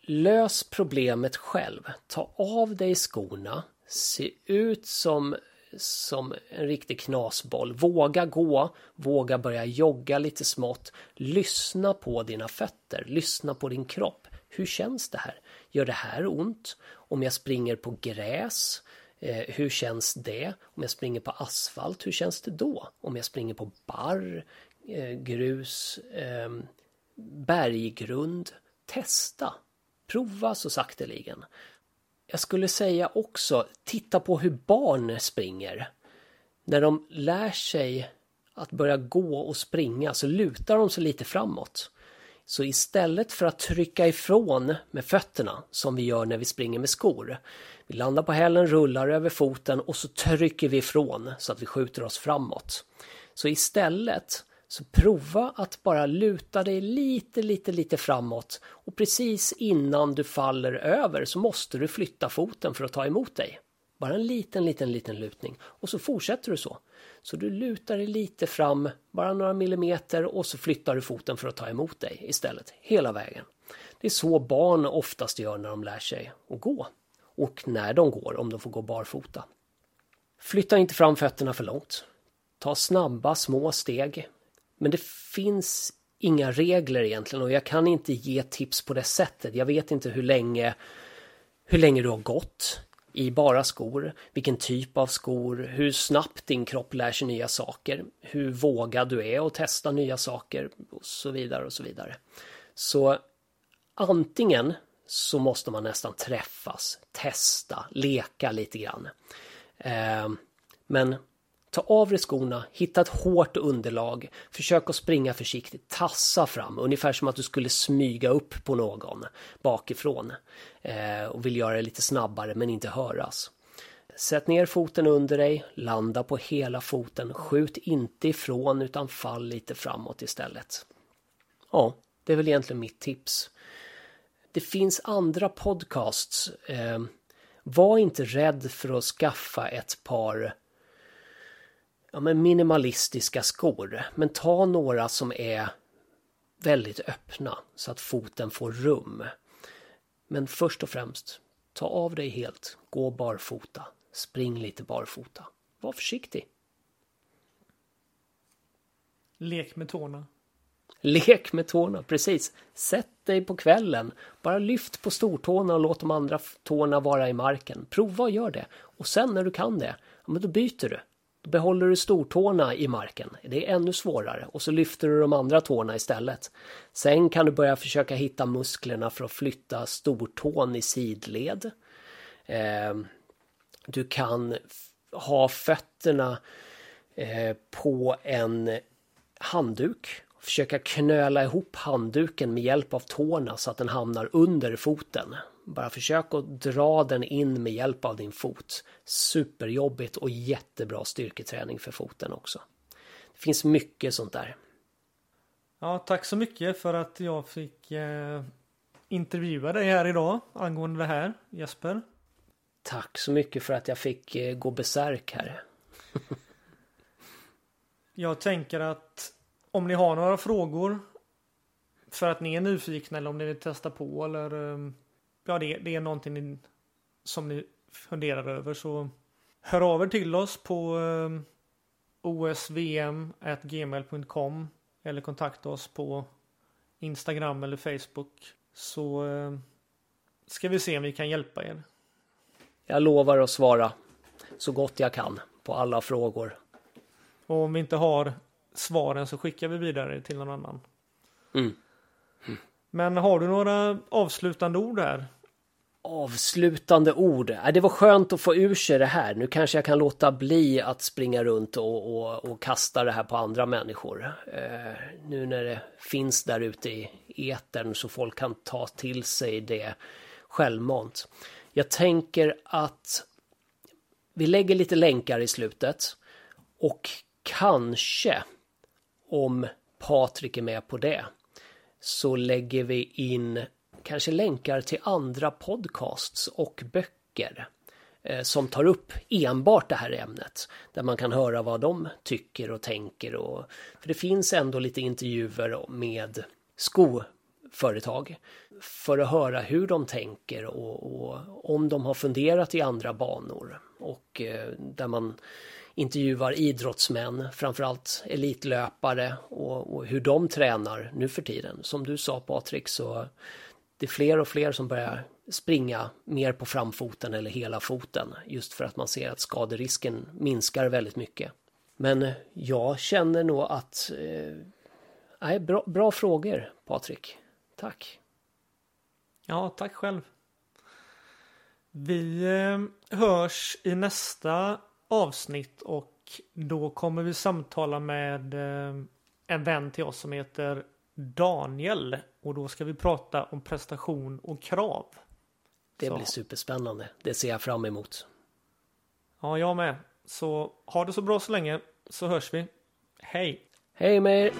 lös problemet själv. Ta av dig skorna, se ut som, som en riktig knasboll. Våga gå, våga börja jogga lite smått. Lyssna på dina fötter, lyssna på din kropp. Hur känns det här? Gör det här ont? Om jag springer på gräs, Eh, hur känns det? Om jag springer på asfalt, hur känns det då? Om jag springer på barr, eh, grus, eh, berggrund. Testa! Prova så sakteligen. Jag skulle säga också, titta på hur barn springer. När de lär sig att börja gå och springa så lutar de sig lite framåt. Så istället för att trycka ifrån med fötterna som vi gör när vi springer med skor. Vi landar på hälen, rullar över foten och så trycker vi ifrån så att vi skjuter oss framåt. Så istället så prova att bara luta dig lite, lite, lite framåt och precis innan du faller över så måste du flytta foten för att ta emot dig. Bara en liten, liten, liten lutning. Och så fortsätter du så. Så du lutar dig lite fram, bara några millimeter och så flyttar du foten för att ta emot dig istället, hela vägen. Det är så barn oftast gör när de lär sig att gå. Och när de går, om de får gå barfota. Flytta inte fram fötterna för långt. Ta snabba, små steg. Men det finns inga regler egentligen och jag kan inte ge tips på det sättet. Jag vet inte hur länge, hur länge du har gått i bara skor, vilken typ av skor, hur snabbt din kropp lär sig nya saker, hur vågad du är att testa nya saker och så vidare och så vidare. Så antingen så måste man nästan träffas, testa, leka lite grann. Eh, men ta av dig skorna, hitta ett hårt underlag, försök att springa försiktigt, tassa fram, ungefär som att du skulle smyga upp på någon bakifrån eh, och vill göra det lite snabbare men inte höras. Sätt ner foten under dig, landa på hela foten, skjut inte ifrån utan fall lite framåt istället. Ja, det är väl egentligen mitt tips. Det finns andra podcasts. Eh, var inte rädd för att skaffa ett par ja, men minimalistiska skor. Men ta några som är väldigt öppna så att foten får rum. Men först och främst, ta av dig helt, gå barfota, spring lite barfota. Var försiktig. Lek med tårna. Lek med tårna, precis. Sätt dig på kvällen. Bara lyft på stortårna och låt de andra tårna vara i marken. Prova och gör det. Och sen när du kan det, ja, men då byter du. Då behåller du stortårna i marken. Det är ännu svårare och så lyfter du de andra tårna istället. Sen kan du börja försöka hitta musklerna för att flytta stortån i sidled. Eh, du kan ha fötterna eh, på en handduk. Försöka knöla ihop handduken med hjälp av tårna så att den hamnar under foten. Bara försök att dra den in med hjälp av din fot. Superjobbigt och jättebra styrketräning för foten också. Det finns mycket sånt där. Ja, tack så mycket för att jag fick eh, intervjua dig här idag angående det här, Jesper. Tack så mycket för att jag fick eh, gå besärk här. *laughs* jag tänker att om ni har några frågor för att ni är nyfikna eller om ni vill testa på eller um, ja, det, det är någonting ni, som ni funderar över så hör av er till oss på um, osvm.gmail.com eller kontakta oss på Instagram eller Facebook så um, ska vi se om vi kan hjälpa er. Jag lovar att svara så gott jag kan på alla frågor. Och om vi inte har svaren så skickar vi vidare till någon annan. Mm. Men har du några avslutande ord här? Avslutande ord? Äh, det var skönt att få ur sig det här. Nu kanske jag kan låta bli att springa runt och, och, och kasta det här på andra människor. Eh, nu när det finns där ute i etern så folk kan ta till sig det självmant. Jag tänker att vi lägger lite länkar i slutet och kanske om Patrik är med på det så lägger vi in kanske länkar till andra podcasts och böcker eh, som tar upp enbart det här ämnet. Där man kan höra vad de tycker och tänker. Och, för det finns ändå lite intervjuer med skoföretag för att höra hur de tänker och, och om de har funderat i andra banor. Och eh, där man intervjuar idrottsmän, framförallt elitlöpare och, och, hur de tränar nu för tiden. Som du sa Patrik så det är fler och fler som börjar springa mer på framfoten eller hela foten just för att man ser att skaderisken minskar väldigt mycket. Men eh, jag känner nog att eh, bra, bra frågor Patrik. Tack. Ja, tack själv. Vi eh, hörs i nästa avsnitt och då kommer vi samtala med eh, en vän till oss som heter Daniel och då ska vi prata om prestation och krav. Det så. blir superspännande. Det ser jag fram emot. Ja, jag med. Så ha det så bra så länge så hörs vi. Hej! Hej med er!